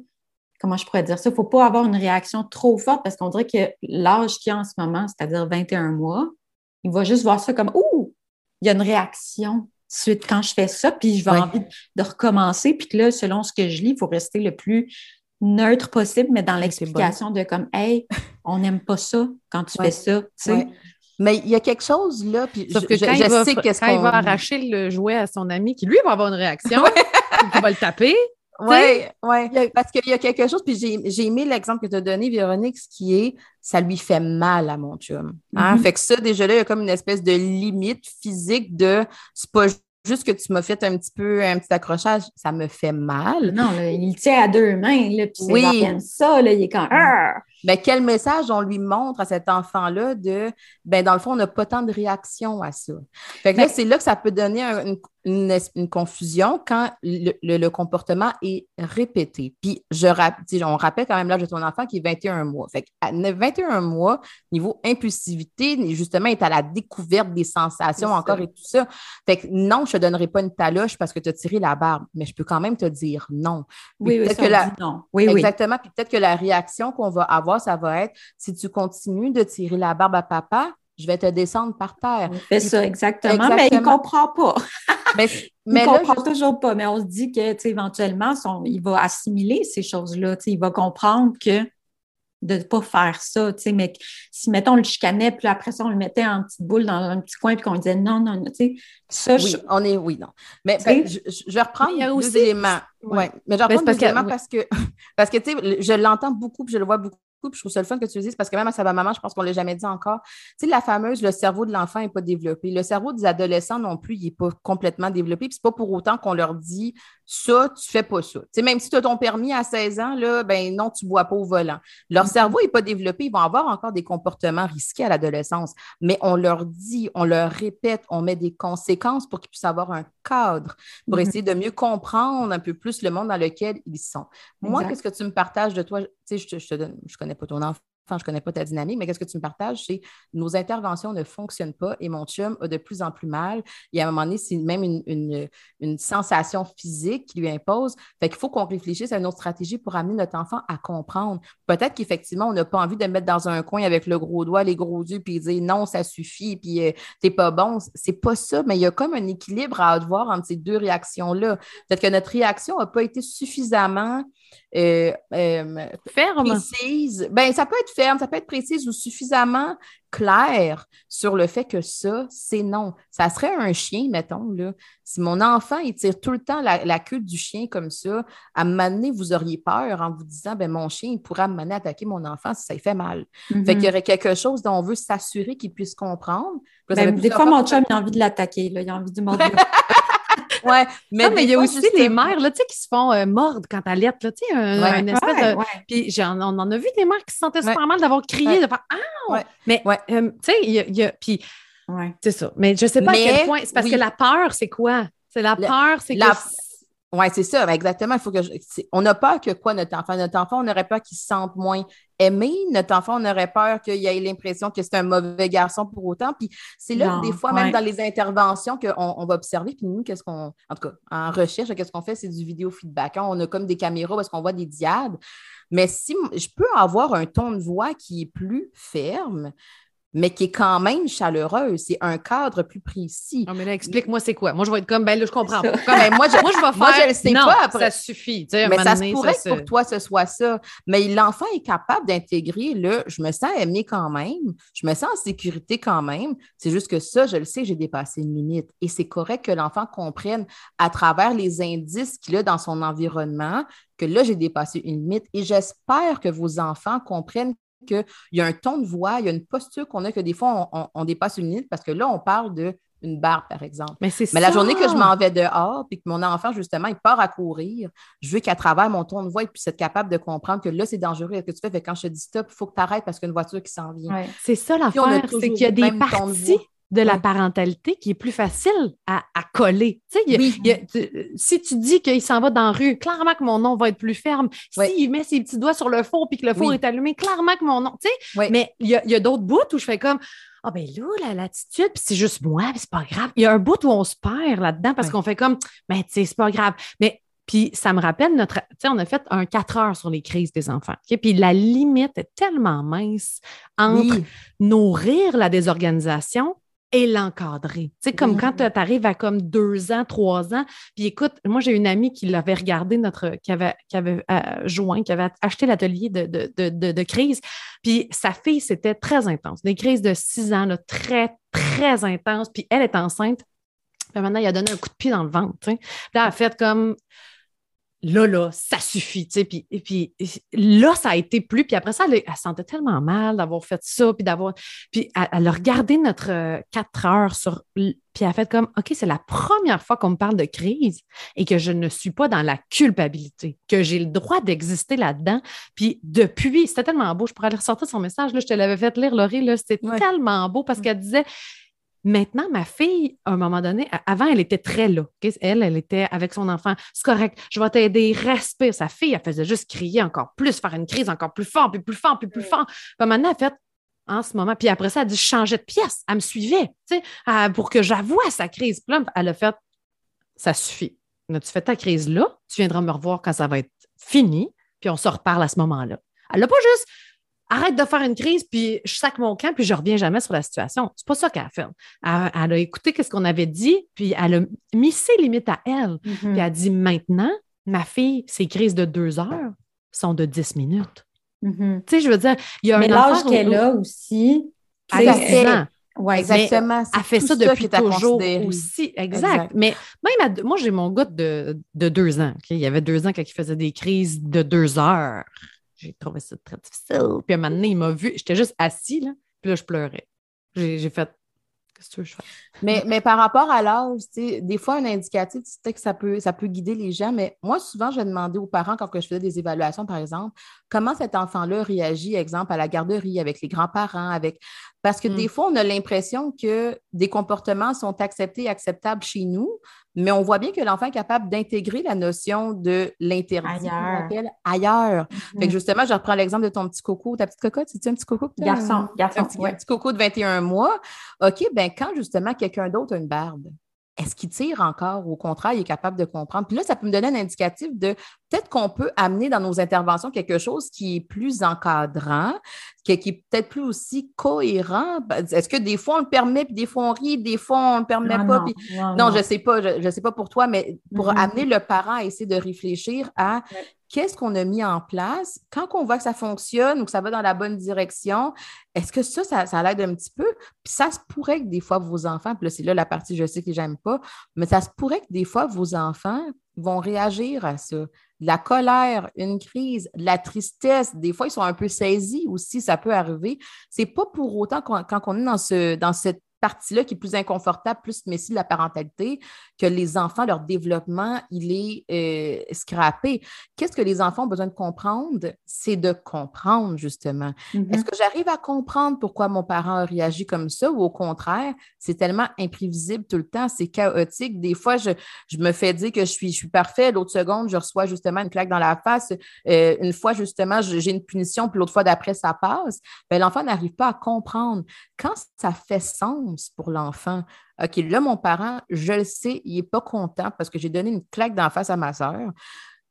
comment je pourrais dire ça? Il ne faut pas avoir une réaction trop forte parce qu'on dirait que l'âge qu'il a en ce moment, c'est-à-dire 21 mois, il va juste voir ça comme Ouh, il y a une réaction suite quand je fais ça, puis je vais envie de recommencer. Puis que là, selon ce que je lis, il faut rester le plus neutre possible, mais dans l'explication de comme Hey, on n'aime pas ça quand tu fais ça. Mais il y a quelque chose là, puis je, que sais qu'est-ce qu'on... va arracher le jouet à son ami, qui lui va avoir une réaction, il va le taper, oui, oui. Parce qu'il y a quelque chose, puis j'ai aimé l'exemple que tu as donné, Véronique, ce qui est ça lui fait mal à mon chum. Hein? Mm-hmm. Fait que ça, déjà là, il y a comme une espèce de limite physique de c'est pas juste que tu m'as fait un petit peu un petit accrochage, ça me fait mal. Non, il tient à deux mains, là, puis oui. ça, là, il est quand même. Ben, quel message on lui montre à cet enfant-là de, ben, dans le fond, on n'a pas tant de réaction à ça. Fait que là, c'est là que ça peut donner une, une, confusion quand le, comportement est répété. Puis, je, on rappelle quand même l'âge de ton enfant qui est 21 mois. Fait à 21 mois, niveau impulsivité, justement, est à la découverte des sensations encore et tout ça. Fait que non, je ne te donnerai pas une taloche parce que tu as tiré la barbe, mais je peux quand même te dire non. oui, oui, que la... non. Oui, Exactement. Puis peut-être que la réaction qu'on va avoir, ça va être si tu continues de tirer la barbe à papa, je vais te descendre par terre. C'est ça, exactement, mais il ne comprend pas. mais, il ne comprend toujours pas, mais on se dit que éventuellement, il va assimiler ces choses-là. Il va comprendre que de ne pas faire ça, mais si, mettons, on le chicanait, puis après ça, on le mettait en petite boule dans un petit coin, puis qu'on disait non, non, tu sais, ça, oui, on est, oui, non. Mais ben, je, je, reprends il y a aussi, deux éléments. Ouais. Mais je reprends deux éléments parce que, parce que, tu sais, je l'entends beaucoup, puis je le vois beaucoup je trouve ça le fun que tu le dises parce que même à sa maman, je pense qu'on ne l'a jamais dit encore. Tu sais, la fameuse, le cerveau de l'enfant n'est pas développé. Le cerveau des adolescents non plus, il n'est pas complètement développé. Puis c'est pas pour autant qu'on leur dit ça, tu fais pas ça. Tu sais, même si tu as ton permis à 16 ans, là, ben non, tu bois pas au volant. Leur mm-hmm. cerveau n'est pas développé. Ils vont avoir encore des comportements risqués à l'adolescence. Mais on leur dit, on leur répète, on met des conséquences pour qu'ils puissent avoir un cadre, pour mm-hmm. essayer de mieux comprendre un peu plus le monde dans lequel ils sont. Moi, qu'est-ce que tu me partages de toi? Sais, je, je, te donne, je connais pas ton enfant je ne connais pas ta dynamique, mais qu'est-ce que tu me partages? C'est nos interventions ne fonctionnent pas et mon chum a de plus en plus mal. Et à un moment donné, c'est même une, une, sensation physique qui lui impose. Fait qu'il faut qu'on réfléchisse à une autre stratégie pour amener notre enfant à comprendre. Peut-être qu'effectivement, on n'a pas envie de mettre dans un coin avec le gros doigt, les gros yeux, puis dire non, ça suffit, puis euh, t'es pas bon. C'est pas ça, mais il y a comme un équilibre à avoir entre ces deux réactions-là. Peut-être que notre réaction n'a pas été suffisamment euh, euh, ferme. Précise. Ben, ça peut être ferme, ça peut être précise ou suffisamment clair sur le fait que ça, c'est non. Ça serait un chien, mettons, là. Si mon enfant, il tire tout le temps la, queue du chien comme ça, à m'amener, vous auriez peur en vous disant, ben mon chien, il pourra m'amener attaquer mon enfant si ça lui fait mal. Fait qu'il y aurait quelque chose dont on veut s'assurer qu'il puisse comprendre. Ben, des fois, mon chum, il a envie de l'attaquer, il a envie de mordre. ouais, mais, il y a aussi les mères là, qui se font euh, mordre quand elles lettent, tu sais, un, espèce de... Puis on en a vu des mères qui se sentaient super mal d'avoir crié, de faire « Ah! » Mais, euh, tu sais, il y a... puis, c'est ça. Mais je sais pas à quel point... C'est parce que la peur, c'est quoi? C'est la peur, c'est que... Oui, c'est ça, exactement. Il faut que on a peur que quoi, notre enfant? Notre enfant, on aurait peur qu'il se sente moins aimé. Notre enfant, on aurait peur qu'il ait l'impression que c'est un mauvais garçon pour autant. Puis c'est là, des fois, même dans les interventions, qu'on on va observer. Puis nous, qu'est-ce qu'on. En tout cas, en recherche, qu'est-ce qu'on fait? C'est du vidéo feedback. Hein. On a comme des caméras parce qu'on voit des diades. Mais si je peux avoir un ton de voix qui est plus ferme, mais qui est quand même chaleureuse. C'est un cadre plus précis. Non, mais là, explique-moi c'est quoi. Moi, je vais être comme, ben là, je comprends pas. Ben, moi, je, moi, je vais faire. Moi, je le sais pas après. Ça suffit. mais ça se pourrait que pour toi, ce soit ça. Mais l'enfant est capable d'intégrer le je me sens aimé quand même, je me sens en sécurité quand même. C'est juste que ça, je le sais, j'ai dépassé une limite. Et c'est correct que l'enfant comprenne à travers les indices qu'il a dans son environnement que là, j'ai dépassé une limite. Et j'espère que vos enfants comprennent qu'il y a un ton de voix, il y a une posture qu'on a que des fois, on, dépasse une limite parce que là, on parle de une barbe, par exemple. Mais c'est Mais la journée que je m'en vais dehors, puis que mon enfant, justement, il part à courir, je veux qu'à travers mon ton de voix, il puisse être capable de comprendre que là, c'est dangereux. Ce que tu fais, fait quand je te dis stop, il faut que tu arrêtes parce qu'il y a une voiture qui s'en vient. C'est ça l'affaire, c'est qu'il y a des parties de la parentalité qui est plus facile à, coller. si tu dis qu'il s'en va dans la rue, clairement que mon nom va être plus ferme. S'il met ses petits doigts sur le four puis que le four est allumé, clairement que mon nom. Mais il y a, d'autres bouts où je fais comme Ah, ben là, la latitude, puis c'est juste moi, c'est pas grave. Il y a un bout où on se perd là-dedans parce qu'on fait comme Ben, tu sais, c'est pas grave. Mais puis ça me rappelle notre. Tu sais, on a fait un 4 heures sur les crises des enfants. Puis la limite est tellement mince entre nourrir la désorganisation et l'encadrer. Tu sais, comme quand tu arrives à comme deux ans, trois ans, puis écoute, moi, j'ai une amie qui l'avait regardé, notre, qui avait, qui avait euh, joint, qui avait acheté l'atelier de, de, crise, puis sa fille, c'était très intense. Des crises de six ans, là, très, très intenses, puis elle est enceinte. Puis maintenant, il a donné un coup de pied dans le ventre. Tu sais. Là, elle a fait comme là, là, ça suffit, tu sais. Puis, puis là, ça a été plus. Puis après ça, elle, elle sentait tellement mal d'avoir fait ça, puis d'avoir. Puis elle, a regardé notre euh, quatre heures sur. Puis elle a fait comme, OK, c'est la première fois qu'on me parle de crise et que je ne suis pas dans la culpabilité, que j'ai le droit d'exister là-dedans. Puis depuis, c'était tellement beau, je pourrais aller ressortir son message, là, je te l'avais fait lire, Laurie, là, c'était tellement beau parce qu'elle disait, Maintenant, ma fille, à un moment donné, avant, elle était très là. Elle, elle était avec son enfant. C'est correct, je vais t'aider, respire. Sa fille, elle faisait juste crier encore plus, faire une crise encore plus fort, puis plus fort, puis plus fort. Puis maintenant, elle fait en ce moment. Puis après ça, elle dit, je changeais de pièce. Elle me suivait, tu sais, pour que j'avoue sa crise. Puis là, elle a fait, ça suffit. tu fais ta crise là, tu viendras me revoir quand ça va être fini, puis on se reparle à ce moment-là. Elle n'a pas juste arrête de faire une crise, puis je sac mon camp, puis je reviens jamais sur la situation. C'est pas ça qu'elle a fait. Elle, a écouté ce qu'on avait dit, puis elle a mis ses limites à elle. Mm-hmm. Puis elle a dit maintenant, ma fille, ses crises de deux heures sont de dix minutes. Mm-hmm. Tu sais, je veux dire, il y a Mais l'âge qu'elle a aussi, c'est ans. Oui, exactement. Elle fait ça depuis toujours aussi. Exact. Mais même moi, j'ai mon gars de, deux ans. Il y avait deux ans quand il faisait des crises de deux heures j'ai trouvé ça très difficile. Puis à un moment donné, il m'a vu, j'étais juste assis, là, puis là, je pleurais. J'ai fait, qu'est-ce que je fais? Mais, mais par rapport à l'âge, des fois, un indicatif, tu que ça peut, ça peut guider les gens, mais moi, souvent, je demandais aux parents, quand je faisais des évaluations, par exemple, comment cet enfant-là réagit, exemple, à la garderie, avec les grands-parents, avec parce que des mm. fois, on a l'impression que des comportements sont acceptés et acceptables chez nous, mais on voit bien que l'enfant est capable d'intégrer la notion de l'interdit ailleurs. ailleurs. Mm-hmm. justement, je reprends l'exemple de ton petit coco, ta petite cocotte, c'est-tu un petit coco? Garçon, garçon. Un petit, coco de 21 mois. OK, ben quand justement quelqu'un d'autre a une barbe, est-ce qu'il tire encore? Au contraire, il est capable de comprendre. Puis là, ça peut me donner un indicatif de peut-être qu'on peut amener dans nos interventions quelque chose qui est plus encadrant, qui, est peut-être plus aussi cohérent? Est-ce que des fois on le permet, puis des fois on rit, des fois on ne le permet pas? Non, je ne sais pas, je sais pas pour toi, mais pour mm-hmm. amener le parent à essayer de réfléchir à qu'est-ce qu'on a mis en place? Quand on voit que ça fonctionne ou que ça va dans la bonne direction, est-ce que ça, ça, l'aide un petit peu? Puis ça se pourrait que des fois vos enfants, puis là, c'est là la partie, je sais que j'aime pas, mais ça se pourrait que des fois vos enfants vont réagir à ça. La colère, une crise, la tristesse, des fois, ils sont un peu saisis aussi, ça peut arriver. C'est pas pour autant quand on est dans, ce, dans cette partie-là qui est plus inconfortable, plus messie de la parentalité, que les enfants, leur développement, il est euh, scrappé. Qu'est-ce que les enfants ont besoin de comprendre? C'est de comprendre, justement. Mm-hmm. Est-ce que j'arrive à comprendre pourquoi mon parent a réagi comme ça ou au contraire, c'est tellement imprévisible tout le temps, c'est chaotique. Des fois, je, me fais dire que je suis, je suis parfait, l'autre seconde, je reçois justement une claque dans la face. Euh, une fois, justement, j'ai une punition, puis l'autre fois d'après, ça passe. Ben, l'enfant n'arrive pas à comprendre. Quand ça fait sens pour l'enfant, OK, là, mon parent, je le sais, il n'est pas content parce que j'ai donné une claque d'en face à ma soeur.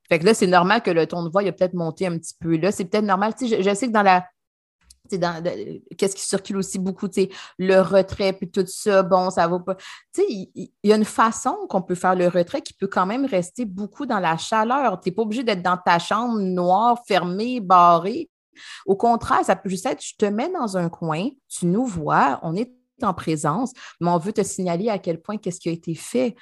Fait que là, c'est normal que le ton de voix, il a peut-être monté un petit peu. Là, c'est peut-être normal. Je, sais que dans la. Qu'est-ce qui circule aussi beaucoup, tu le retrait, puis tout ça, bon, ça va pas. Tu sais, il, y, a une façon qu'on peut faire le retrait qui peut quand même rester beaucoup dans la chaleur. Tu n'es pas obligé d'être dans ta chambre noire, fermée, barrée. Au contraire, ça peut juste être, je te mets dans un coin, tu nous vois, on est en présence, mais on veut te signaler à quel point qu'est-ce qui a été fait.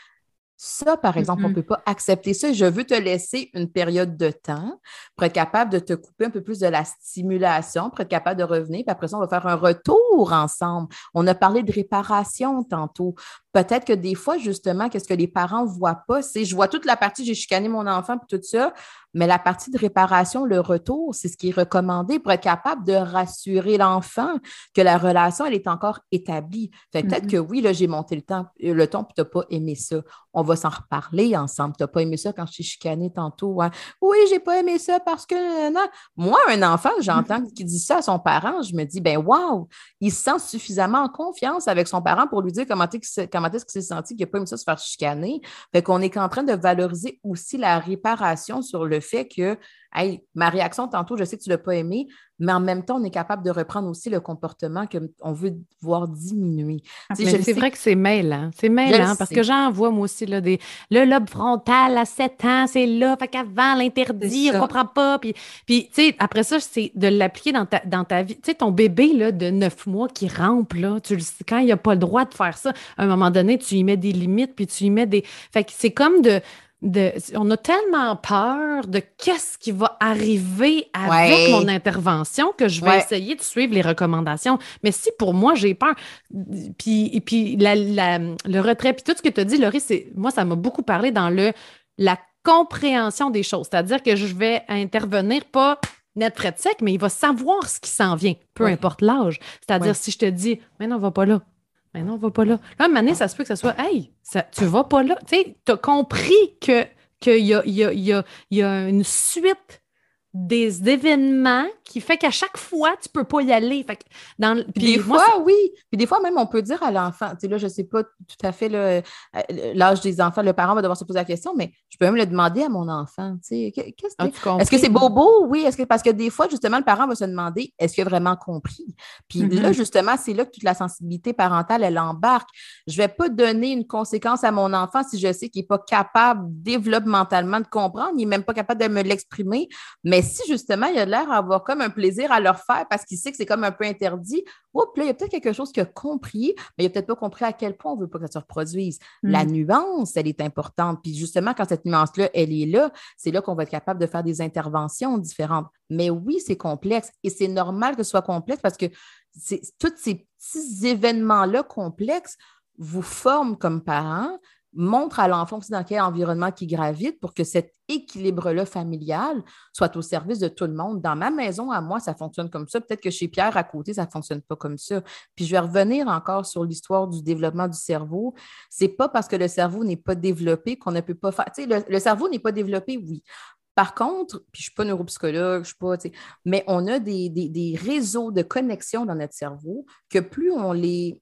Ça, par exemple, on ne peut pas accepter ça. Je veux te laisser une période de temps pour être capable de te couper un peu plus de la stimulation, pour être capable de revenir. Puis après ça, on va faire un retour ensemble. On a parlé de réparation tantôt. Peut-être que des fois, justement, qu'est-ce que les parents ne voient pas, c'est je vois toute la partie j'ai chicané mon enfant puis tout ça, mais la partie de réparation, le retour, c'est ce qui est recommandé pour être capable de rassurer l'enfant que la relation, elle est encore établie. Fait peut-être mm-hmm. que oui, là, j'ai monté le temps, le ton, puis tu n'as pas aimé ça. On va s'en reparler ensemble. Tu n'as pas aimé ça quand je t'ai chicané tantôt. Hein? Oui, j'ai pas aimé ça parce que non. Moi, un enfant, j'entends mm-hmm. qu'il dit ça à son parent, je me dis, ben wow, il se sent suffisamment en confiance avec son parent pour lui dire comment est-ce qu'il s'est senti qu'il n'a pas aimé ça se faire chicaner. Fait qu'on est en train de valoriser aussi la réparation sur le fait que, hey, ma réaction tantôt, je sais que tu ne l'as pas aimé, mais en même temps, on est capable de reprendre aussi le comportement qu'on veut voir diminuer. Ah, c'est vrai que c'est mêlant. C'est mêlant parce que j'en vois, moi aussi, là, des, le lobe frontal à 7 ans, c'est là. Fait qu'avant, l'interdit, on ne comprend pas. Puis, puis tu sais, après ça, c'est de l'appliquer dans ta, dans ta vie. Tu sais, ton bébé là, de 9 mois qui rampe, là, tu, quand il n'a pas le droit de faire ça, à un moment donné, tu y mets des limites, puis tu y mets des. Fait que c'est comme de, on a tellement peur de qu'est-ce qui va arriver avec mon intervention que je vais essayer de suivre les recommandations. Mais si pour moi, j'ai peur, puis, puis le retrait, puis tout ce que tu as dit, Laurie, moi, ça m'a beaucoup parlé dans le, la compréhension des choses. C'est-à-dire que je vais intervenir pas net frais sec, mais il va savoir ce qui s'en vient, peu importe l'âge. C'est-à-dire, si je te dis, mais non, va pas là, mais non, on va pas là. Là, à ça se peut que ce soit Hey, ça, tu vas pas là. Tu sais, as compris qu'il y a, y, a, y, a, y a une suite des événements qui fait qu'à chaque fois, tu peux pas y aller. Fait dans, puis des fois, oui. Puis des fois, même, on peut dire à l'enfant, tu sais, là, je sais pas tout à fait euh, l'âge des enfants, le parent va devoir se poser la question, mais je peux même le demander à mon enfant, tu sais, qu'est-ce que ah, Est-ce que c'est bobo? Oui. Est-ce que, parce que des fois, justement, le parent va se demander, est-ce qu'il a vraiment compris? Puis là, mm-hmm. justement, c'est là que toute la sensibilité parentale, elle embarque. Je vais pas donner une conséquence à mon enfant si je sais qu'il est pas capable développementalement de comprendre, il n'est même pas capable de me l'exprimer, mais si justement, il a l'air d'avoir comme un plaisir à leur faire parce qu'il sait que c'est comme un peu interdit, oups, là, il y a peut-être quelque chose qu'il a compris, mais il n'a peut-être pas compris à quel point on ne veut pas que ça se reproduise. La mm. nuance, elle est importante. Puis justement, quand cette nuance-là, elle est là, c'est là qu'on va être capable de faire des interventions différentes. Mais oui, c'est complexe et c'est normal que ce soit complexe parce que tous ces petits événements-là complexes vous forment comme parents, montre à l'enfant dans quel environnement qui gravite pour que cet équilibre-là familial soit au service de tout le monde. Dans ma maison, à moi, ça fonctionne comme ça. Peut-être que chez Pierre à côté, ça ne fonctionne pas comme ça. Puis je vais revenir encore sur l'histoire du développement du cerveau. C'est pas parce que le cerveau n'est pas développé qu'on ne peut pas faire. Sais, le, cerveau n'est pas développé, oui. Par contre, puis je ne suis pas neuropsychologue, je suis pas, mais on a des, réseaux de connexion dans notre cerveau que plus on les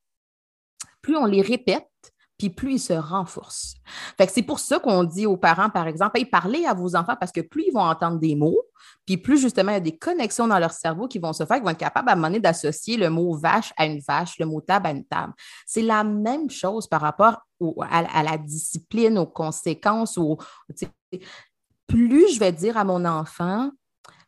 plus on les répète, puis plus ils se renforcent. Fait que c'est pour ça qu'on dit aux parents, par exemple, hey, parlez à vos enfants parce que plus ils vont entendre des mots, puis plus justement il y a des connexions dans leur cerveau qui vont se faire, qui vont être capables à un moment d'associer le mot vache à une vache, le mot table à une table. C'est la même chose par rapport à, la discipline, aux conséquences, plus je vais dire à mon enfant,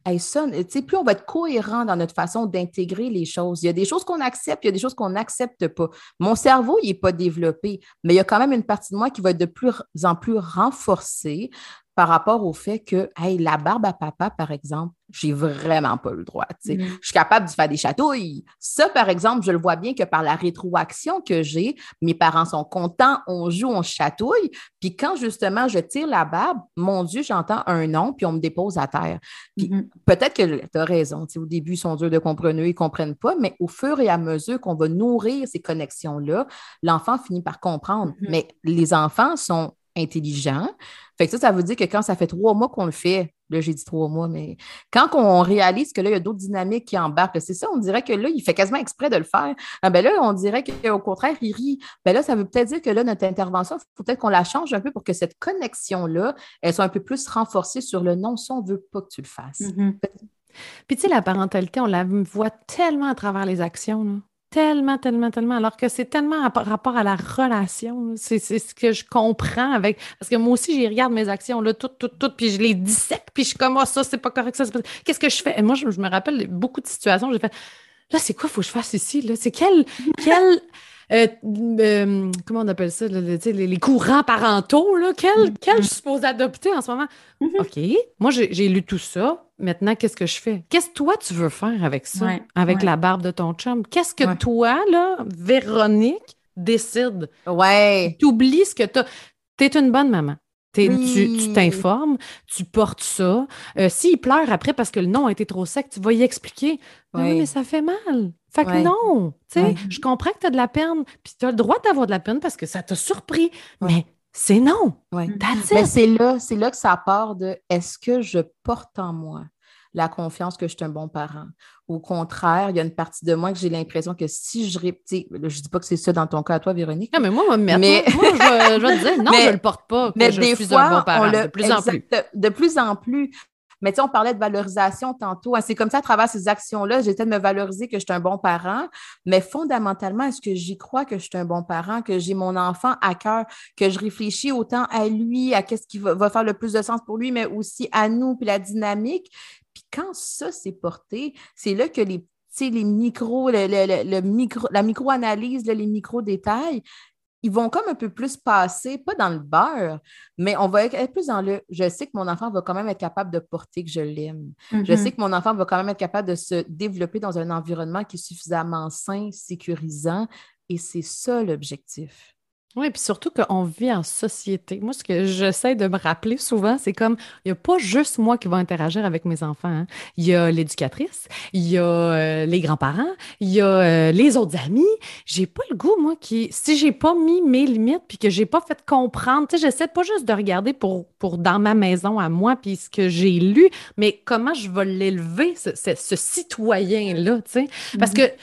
hey, ça, plus on va être cohérent dans notre façon d'intégrer les choses. Il y a des choses qu'on accepte, il y a des choses qu'on n'accepte pas. Mon cerveau, il n'est pas développé, mais il y a quand même une partie de moi qui va être de plus en plus renforcée par rapport au fait que, hey, la barbe à papa, par exemple, j'ai vraiment pas le droit. Mm. Je suis capable de faire des chatouilles. Ça, par exemple, je le vois bien que par la rétroaction que j'ai, mes parents sont contents, on joue, on chatouille. Puis quand justement je tire la barbe, mon Dieu, j'entends un nom, puis on me dépose à terre. Puis mm-hmm. peut-être que tu as raison. Au début, ils sont durs de comprendre, ils ne comprennent pas, mais au fur et à mesure qu'on va nourrir ces connexions-là, l'enfant finit par comprendre. Mm-hmm. Mais les enfants sont intelligents. Fait que ça, ça veut dire que quand ça fait trois mois qu'on le fait, là, j'ai dit trois mois, mais quand on réalise que là, il y a d'autres dynamiques qui embarquent, c'est ça, on dirait que là, il fait quasiment exprès de le faire. Ah, ben là, on dirait qu'au contraire, il rit. Ben là, ça veut peut-être dire que là, notre intervention, il faut peut-être qu'on la change un peu pour que cette connexion-là, elle soit un peu plus renforcée sur le non, ça, on ne veut pas que tu le fasses. Mm-hmm. Puis, tu sais, la parentalité, on la voit tellement à travers les actions. Là tellement, tellement, tellement, alors que c'est tellement par rapport à la relation. C'est ce que je comprends avec. Parce que moi aussi, j'y regarde mes actions, là, toutes, toutes, toutes, puis je les dissèque, puis je suis comme, oh, ça, c'est pas correct, ça, Qu'est-ce que je fais? Et moi, je, me rappelle beaucoup de situations, j'ai fait, là, c'est quoi, faut que je fasse ici, là? C'est quel, quel, euh, euh, comment on appelle ça, les, courants parentaux, là, quel, mm-hmm. quel je suppose adopter en ce moment? Mm-hmm. OK, moi, j'ai lu tout ça. Maintenant, qu'est-ce que je fais? Qu'est-ce que toi, tu veux faire avec ça, avec la barbe de ton chum? Qu'est-ce que toi, là, Véronique, décide? Ouais. Tu oublies ce que tu as. Tu es une bonne maman. Tu t'informes, tu, portes ça. Euh, s'il pleure après parce que le nom a été trop sec, tu vas y expliquer. Ben oui, mais ça fait mal. Fait que non, tu sais, je comprends que tu as de la peine, puis tu as le droit d'avoir de la peine parce que ça t'a surpris, mais c'est non. Mais c'est là, c'est là que ça part de est-ce que je porte en moi? La confiance que je suis un bon parent. Au contraire, il y a une partie de moi que j'ai l'impression que si je répète, je dis pas que c'est ça dans ton cas à toi, Véronique. Non, mais moi, mais... moi, je, vais, te dire, non, je ne le porte pas. mais je des suis fois, un bon parent, de plus en plus. De plus en plus. Mais tu sais, on parlait de valorisation tantôt. Hein. C'est comme ça, à travers ces actions-là, j'essaie de me valoriser que je suis un bon parent. Mais fondamentalement, est-ce que j'y crois que je suis un bon parent, que j'ai mon enfant à cœur, que je réfléchis autant à lui, à qu'est-ce qui va, faire le plus de sens pour lui, mais aussi à nous, puis la dynamique? Puis quand ça s'est porté, c'est là que les les micros, le, micro, la micro-analyse, les micro-détails, ils vont comme un peu plus passer, pas dans le beurre, mais on va être plus dans le je sais que mon enfant va quand même être capable de porter que je l'aime. Je mm-hmm. sais que mon enfant va quand même être capable de se développer dans un environnement qui est suffisamment sain, sécurisant, et c'est ça l'objectif. Oui, puis surtout qu'on vit en société. Moi, ce que j'essaie de me rappeler souvent, c'est comme, il n'y a pas juste moi qui va interagir avec mes enfants. Hein. Il y a l'éducatrice, il y a euh, les grands-parents, il y a euh, les autres amis. J'ai pas le goût, moi, qui, si j'ai pas mis mes limites puis que j'ai pas fait comprendre, tu sais, j'essaie pas juste de regarder pour, pour dans ma maison à moi puis ce que j'ai lu, mais comment je vais l'élever, ce, ce, citoyen-là, tu sais? Parce mm-hmm. que,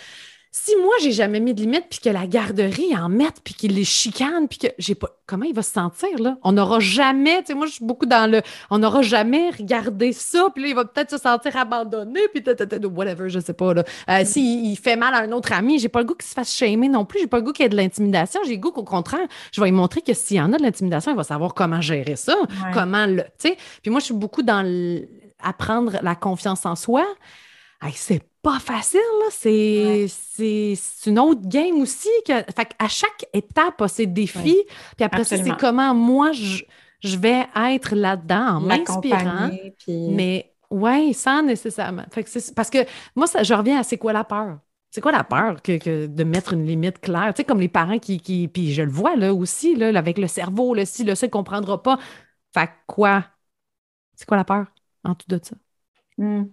si moi, j'ai jamais mis de limite, puis que la garderie en mette, puis qu'il les chicane, puis que j'ai pas. Comment il va se sentir, là? On n'aura jamais, tu sais, moi, je suis beaucoup dans le. On n'aura jamais regardé ça, puis là, il va peut-être se sentir abandonné, puis whatever, je sais pas, là. Euh, S'il il fait mal à un autre ami, j'ai pas le goût qu'il se fasse shamer non plus, j'ai pas le goût qu'il y ait de l'intimidation, j'ai le goût qu'au contraire, je vais lui montrer que s'il y en a de l'intimidation, il va savoir comment gérer ça, comment le. Tu sais, puis moi, je suis beaucoup dans apprendre la confiance en soi. Hey, c'est pas facile, là. C'est, une autre game aussi. Que... Fait à chaque étape a ses défis. Puis après ça, c'est comment moi, je, vais être là-dedans en m'inspirant. Mais ouais, sans nécessairement. Fait que parce que moi, ça, je reviens à c'est quoi la peur? C'est quoi la peur que, de mettre une limite claire? Tu sais, comme les parents qui, qui. Puis je le vois là aussi, là, avec le cerveau, le si, le ça, ne comprendra pas. Fait quoi? C'est quoi la peur en tout de ça? Hmm.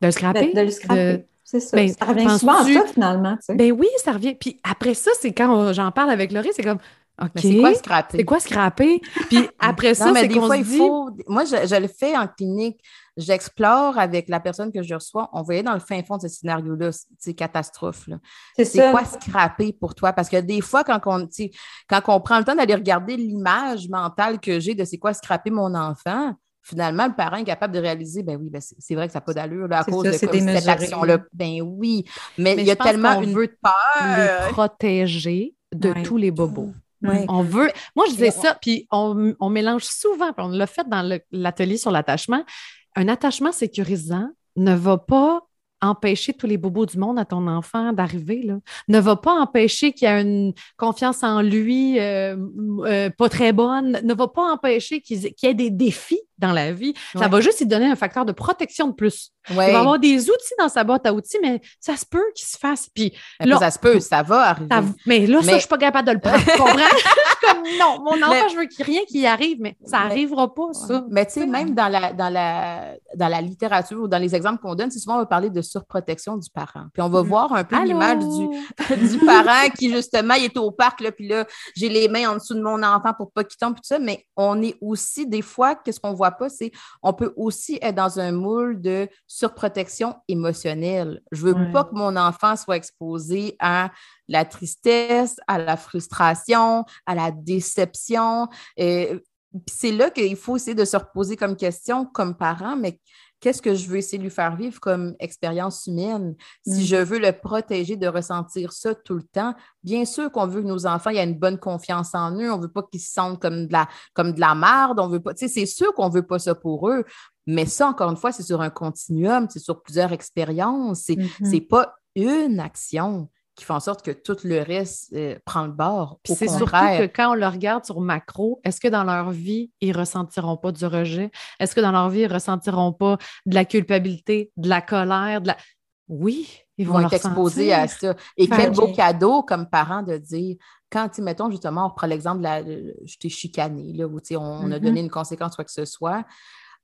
De le scraper? De, le scraper. C'est ça. Ben, ça revient souvent à ça, finalement. Tu sais. Ben oui, ça revient. Puis après ça, c'est quand j'en parle avec Laurie, c'est comme OK. C'est quoi scraper? C'est quoi scraper? Puis après ça, c'est qu'on se dit... Faut... Moi, je, le fais en clinique. J'explore avec la personne que je reçois. On aller dans le fin fond de ce scénario-là, c'est catastrophe. C'est quoi scraper pour toi? Parce que des fois, quand on, quand on prend le temps d'aller regarder l'image mentale que j'ai de c'est quoi scraper mon enfant, finalement, le parent est capable de réaliser, ben oui, ben c'est vrai que ça n'a pas d'allure à cause de cette action-là. Ben oui, mais, il y a tellement une veut peur. les protéger de tous les bobos. On veut. Moi, je disais ça, puis on, on, mélange souvent, puis on l'a fait dans l'atelier sur l'attachement. Un attachement sécurisant ne va pas empêcher tous les bobos du monde à ton enfant d'arriver, là. Ne va pas empêcher qu'il y ait une confiance en lui euh, euh, pas très bonne, ne va pas empêcher qu'il y ait des défis dans la vie. Ça va juste lui donner un facteur de protection de plus. Il va avoir des outils dans sa boîte à outils, mais ça se peut qu'il se fasse. Puis là, ça se peut, ça va arriver. mais là, ça, je suis pas capable de le prendre. Comprends? je suis comme non, mon enfant, je veux qu'il rien qui arrive, mais ça n'arrivera pas, ça. Mais tu sais, même dans la, dans, la, dans la littérature ou dans les exemples qu'on donne, c'est souvent on va parler de surprotection du parent. Puis on va mm. voir un peu l'image du, du parent qui, justement, il est au parc, là, puis là, j'ai les mains en dessous de mon enfant pour pas qu'il tombe, tout ça, mais on est aussi, des fois, qu'est-ce qu'on voit pas, c'est on peut aussi être dans un moule de surprotection émotionnelle. Je veux pas que mon enfant soit exposé à la tristesse, à la frustration, à la déception. Euh, c'est là qu'il faut essayer de se reposer comme question, comme parent, mais qu'est-ce que je veux essayer de lui faire vivre comme expérience humaine? Si mm. je veux le protéger de ressentir ça tout le temps, bien sûr qu'on veut que nos enfants aient une bonne confiance en eux. On ne veut pas qu'ils se sentent comme de la, comme de la merde. On veut pas, c'est sûr qu'on ne veut pas ça pour eux. Mais ça, encore une fois, c'est sur un continuum, c'est sur plusieurs expériences. C'est n'est mm-hmm. pas une action qui fait en sorte que tout le reste euh, prend le bord. C'est surtout que quand on le regarde sur macro, est-ce que dans leur vie, ils ressentiront pas du rejet? Est-ce que dans leur vie, ils ressentiront pas de la culpabilité, de la colère, de la... Oui, ils vont, être exposés à ça. Et quel beau cadeau comme parent de dire, quand, mettons, justement, on reprend l'exemple de je t'ai chicané, là, où on, on a mm-hmm. donné une conséquence, quoi que ce soit.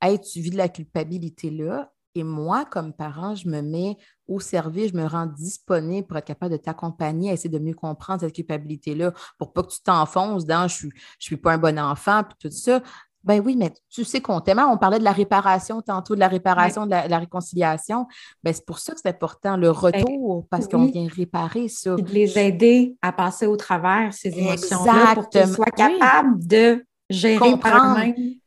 Hey, tu vis de la culpabilité là. Et moi, comme parent, je me mets au service, je me rends disponible pour être capable de t'accompagner, à essayer de mieux comprendre cette culpabilité-là, pour pas que tu t'enfonces dans je suis, je suis pas un bon enfant, puis tout ça. Ben oui, mais tu sais qu'on t'aime. Hein, on parlait de la réparation tantôt, de la réparation, de, la, réconciliation. Ben, c'est pour ça que c'est important, le ben retour, parce qu'on vient réparer ça. de les aider à passer au travers ces émotions-là pour qu'ils soient capables de gérer comprendre,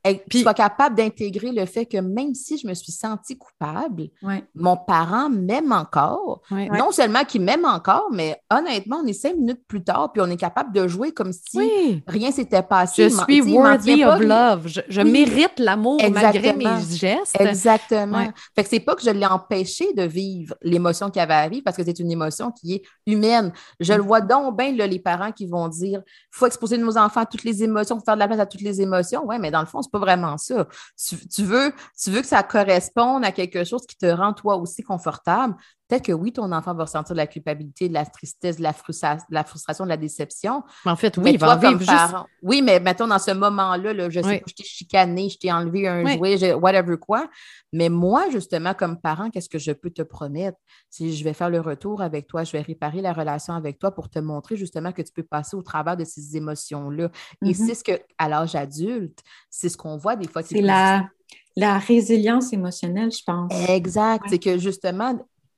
et puis sois capable d'intégrer le fait que même si je me suis sentie coupable, mon parent m'aime encore. Non seulement qu'il m'aime encore, mais honnêtement, on est cinq minutes plus tard, puis on est capable de jouer comme si rien s'était passé. Je suis worthy of love. Je, mérite l'amour malgré mes gestes. Exactement. Fait que c'est pas que je l'ai empêché de vivre l'émotion qu'il avait à vivre, parce que c'est une émotion qui est humaine. Je le vois donc bien, les parents qui vont dire il faut exposer nos enfants à toutes les émotions, faire de la place à toutes les émotions. Oui, mais dans le fond, c'est pas vraiment ça. Tu, veux, tu veux que ça corresponde à quelque chose qui te rend toi aussi confortable. Peut-être que oui, ton enfant va ressentir de la culpabilité, de la tristesse, de la, la frustration, de la déception. Mais en fait, oui, il va vivre juste... Oui, mais mettons dans ce moment-là, je sais que je t'ai chicané, je t'ai enlevé un jouet, whatever quoi. Mais moi, justement, comme parent, qu'est-ce que je peux te promettre? Si je vais faire le retour avec toi, je vais réparer la relation avec toi pour te montrer justement que tu peux passer au travers de ces émotions-là. Et mm-hmm. c'est ce que, à l'âge adulte, c'est ce qu'on voit des fois. C'est la, la résilience émotionnelle, je pense. Exact. C'est que justement,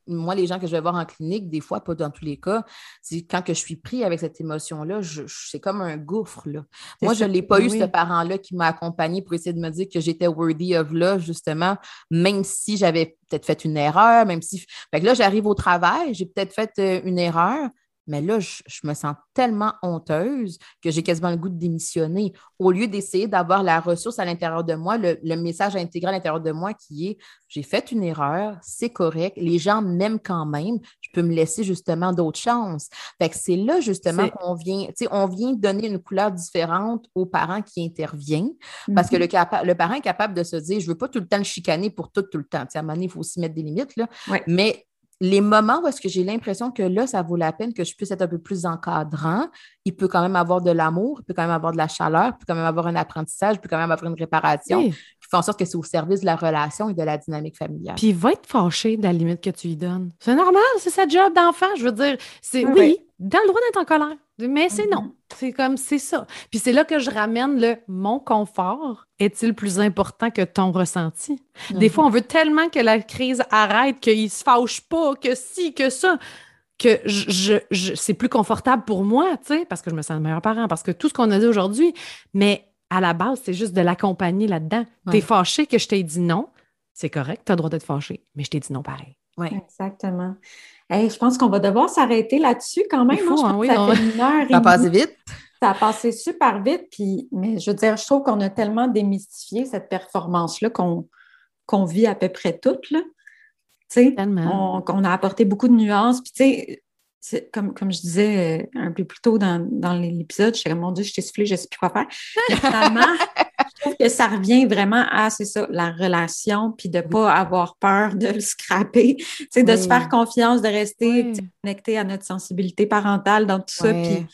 moi, les gens que je vais voir en clinique, des fois, pas dans tous les cas, c'est quand que je suis pris avec cette émotion-là, c'est comme un gouffre. Là. Moi, je ne l'ai pas eu, ce parent-là, qui m'a accompagné pour essayer de me dire que j'étais worthy of love, justement, même si j'avais peut-être fait une erreur, même si. Fait que là, j'arrive au travail, j'ai peut-être fait euh, une erreur, mais là, je, me sens tellement honteuse que j'ai quasiment le goût de démissionner. Au lieu d'essayer d'avoir la ressource à l'intérieur de moi, le, message intégré à l'intérieur de moi qui est j'ai fait une erreur, c'est correct, les gens m'aiment quand même, je peux me laisser justement d'autres chances. Fait que c'est là justement qu'on vient, tu sais, on vient donner une couleur différente aux parents qui interviennent parce que le, mm-hmm. le, parent est capable de se dire je ne veux pas tout le temps le chicaner pour tout, tout le temps. À un moment donné, il faut aussi mettre des limites, là. Mais les moments où est-ce que j'ai l'impression que là, ça vaut la peine que je puisse être un peu plus encadrant, il peut quand même avoir de l'amour, il peut quand même avoir de la chaleur, il peut quand même avoir un apprentissage, il peut quand même avoir une réparation, qui fait en sorte que c'est au service de la relation et de la dynamique familiale. Puis il va être fâché de la limite que tu lui donnes. C'est normal, c'est sa job d'enfant. Je veux dire, c'est oui, dans le droit d'être en colère, mais c'est non. Mm-hmm. C'est comme, c'est ça. Puis c'est là que je ramène le mon confort est-il plus important que ton ressenti? Des mhm. fois, on veut tellement que la crise arrête, qu'il se fâche pas, que si, que ça, que je, c'est plus confortable pour moi, tu sais, parce que je me sens le meilleur parent, parce que tout ce qu'on a dit aujourd'hui, mais à la base, c'est juste de l'accompagner là-dedans. Tu T'es fâché que je t'ai dit non, c'est correct, tu as le droit d'être fâché, mais je t'ai dit non pareil. Oui. Exactement. Je pense qu'on va devoir s'arrêter là-dessus quand même. Faut, hein, oui, ça fait une heure ça passe vite. Ça a passé super vite, puis, mais je veux dire, je trouve qu'on a tellement démystifié cette performance-là qu'on vit à peu près toutes. Là. On, qu'on a apporté beaucoup de nuances. Puis, tu sais, comme, comme je disais euh, un peu plus tôt dans, dans l'épisode, je suis comme, mon Dieu, je t'ai soufflé, je ne sais plus quoi faire. finalement, que ça revient vraiment à, c'est ça, la relation, puis de ne pas avoir peur de le scraper, de se faire confiance, de rester connecté à notre sensibilité parentale dans tout ça, puis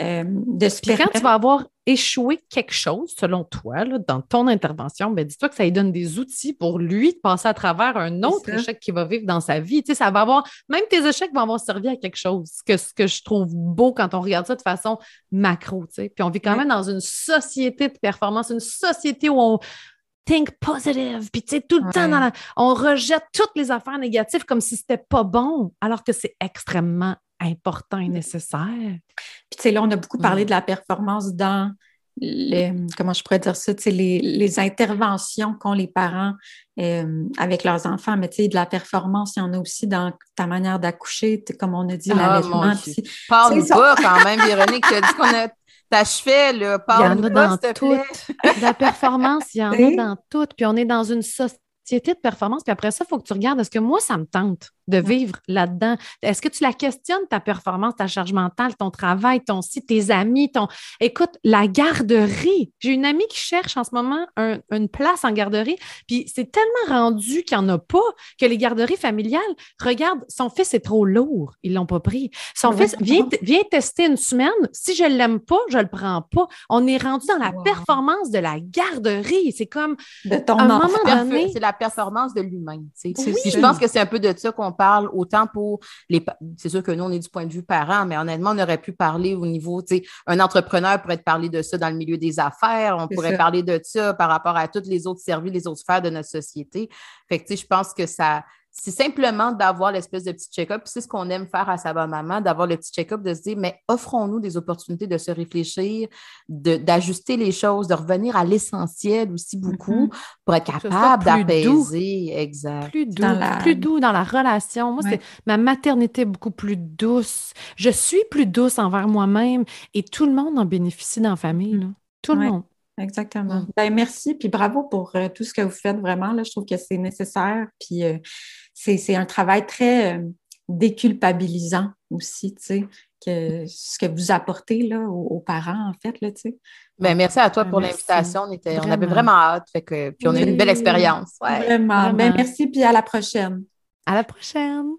euh, de Puis quand tu vas avoir échoué quelque chose, selon toi, dans ton intervention, ben dis-toi que ça lui donne des outils pour lui de passer à travers un autre échec qu'il va vivre dans sa vie. Tu sais, ça va avoir, même tes échecs vont avoir servi à quelque chose, que, ce que je trouve beau quand on regarde ça de façon macro. Tu sais. Puis on vit quand même dans une société de performance, une société où on, think positive. Puis, tu sais, tout le temps, on rejette toutes les affaires négatives comme si c'était pas bon, alors que c'est extrêmement important et nécessaire. Puis, tu sais, là, on a beaucoup parlé mm. de la performance dans les, comment je pourrais dire ça, tu sais, les, les interventions qu'ont les parents euh, avec leurs enfants, mais tu sais, de la performance, il y en a aussi dans ta manière d'accoucher, comme on a dit, ah, l'allaitement. Parle pas quand même, Véronique, tu as dit qu'on a t'achevais, là, parle Il y en a dans toutes. La performance, il y en a dans toutes. Puis on est dans une société anxiété de performance, puis après ça, il faut que tu regardes est-ce que moi, ça me tente de vivre là-dedans? Est-ce que tu la questionnes, ta performance, ta charge mentale, ton travail, ton site, tes amis, ton. Écoute, la garderie. J'ai une amie qui cherche en ce moment une place en garderie, puis c'est tellement rendu qu'il n'y en a pas que les garderies familiales, regarde, son fils est trop lourd, ils ne l'ont pas pris. Son fils, vient, tester une semaine. Si je ne l'aime pas, je ne le prends pas. On est rendu dans la performance de la garderie. C'est comme. De ton un moment donné. C'est la performance de l'humain. Je pense que c'est un peu de ça qu'on parle autant pour les. C'est sûr que nous, on est du point de vue parent, mais honnêtement, on aurait pu parler au niveau, tu sais, un entrepreneur pourrait te parler de ça dans le milieu des affaires, on pourrait parler de ça par rapport à tous les autres services, les autres sphères de notre société. Fait que, tu sais, je pense que ça, c'est simplement d'avoir l'espèce de petit check-up. C'est ce qu'on aime faire à sa maman, d'avoir le petit check-up, de se dire, mais offrons-nous des opportunités de se réfléchir, d'ajuster les choses, de revenir à l'essentiel aussi beaucoup mm-hmm. pour être capable d'apaiser. Exact. Plus doux, dans plus doux dans la relation. Moi, c'est ma maternité beaucoup plus douce. Je suis plus douce envers moi-même et tout le monde en bénéficie dans la famille. Là. Tout le monde. Exactement. Ben, merci, puis bravo pour euh, tout ce que vous faites vraiment. Là, je trouve que c'est nécessaire. Puis euh, c'est un travail très euh, déculpabilisant aussi, tu sais, que ce que vous apportez là, aux, parents, en fait, là, tu sais. Ben, merci à toi pour l'invitation. On, on avait vraiment hâte. Fait que, puis on a eu une belle expérience. vraiment. Ben, merci, puis à la prochaine. À la prochaine.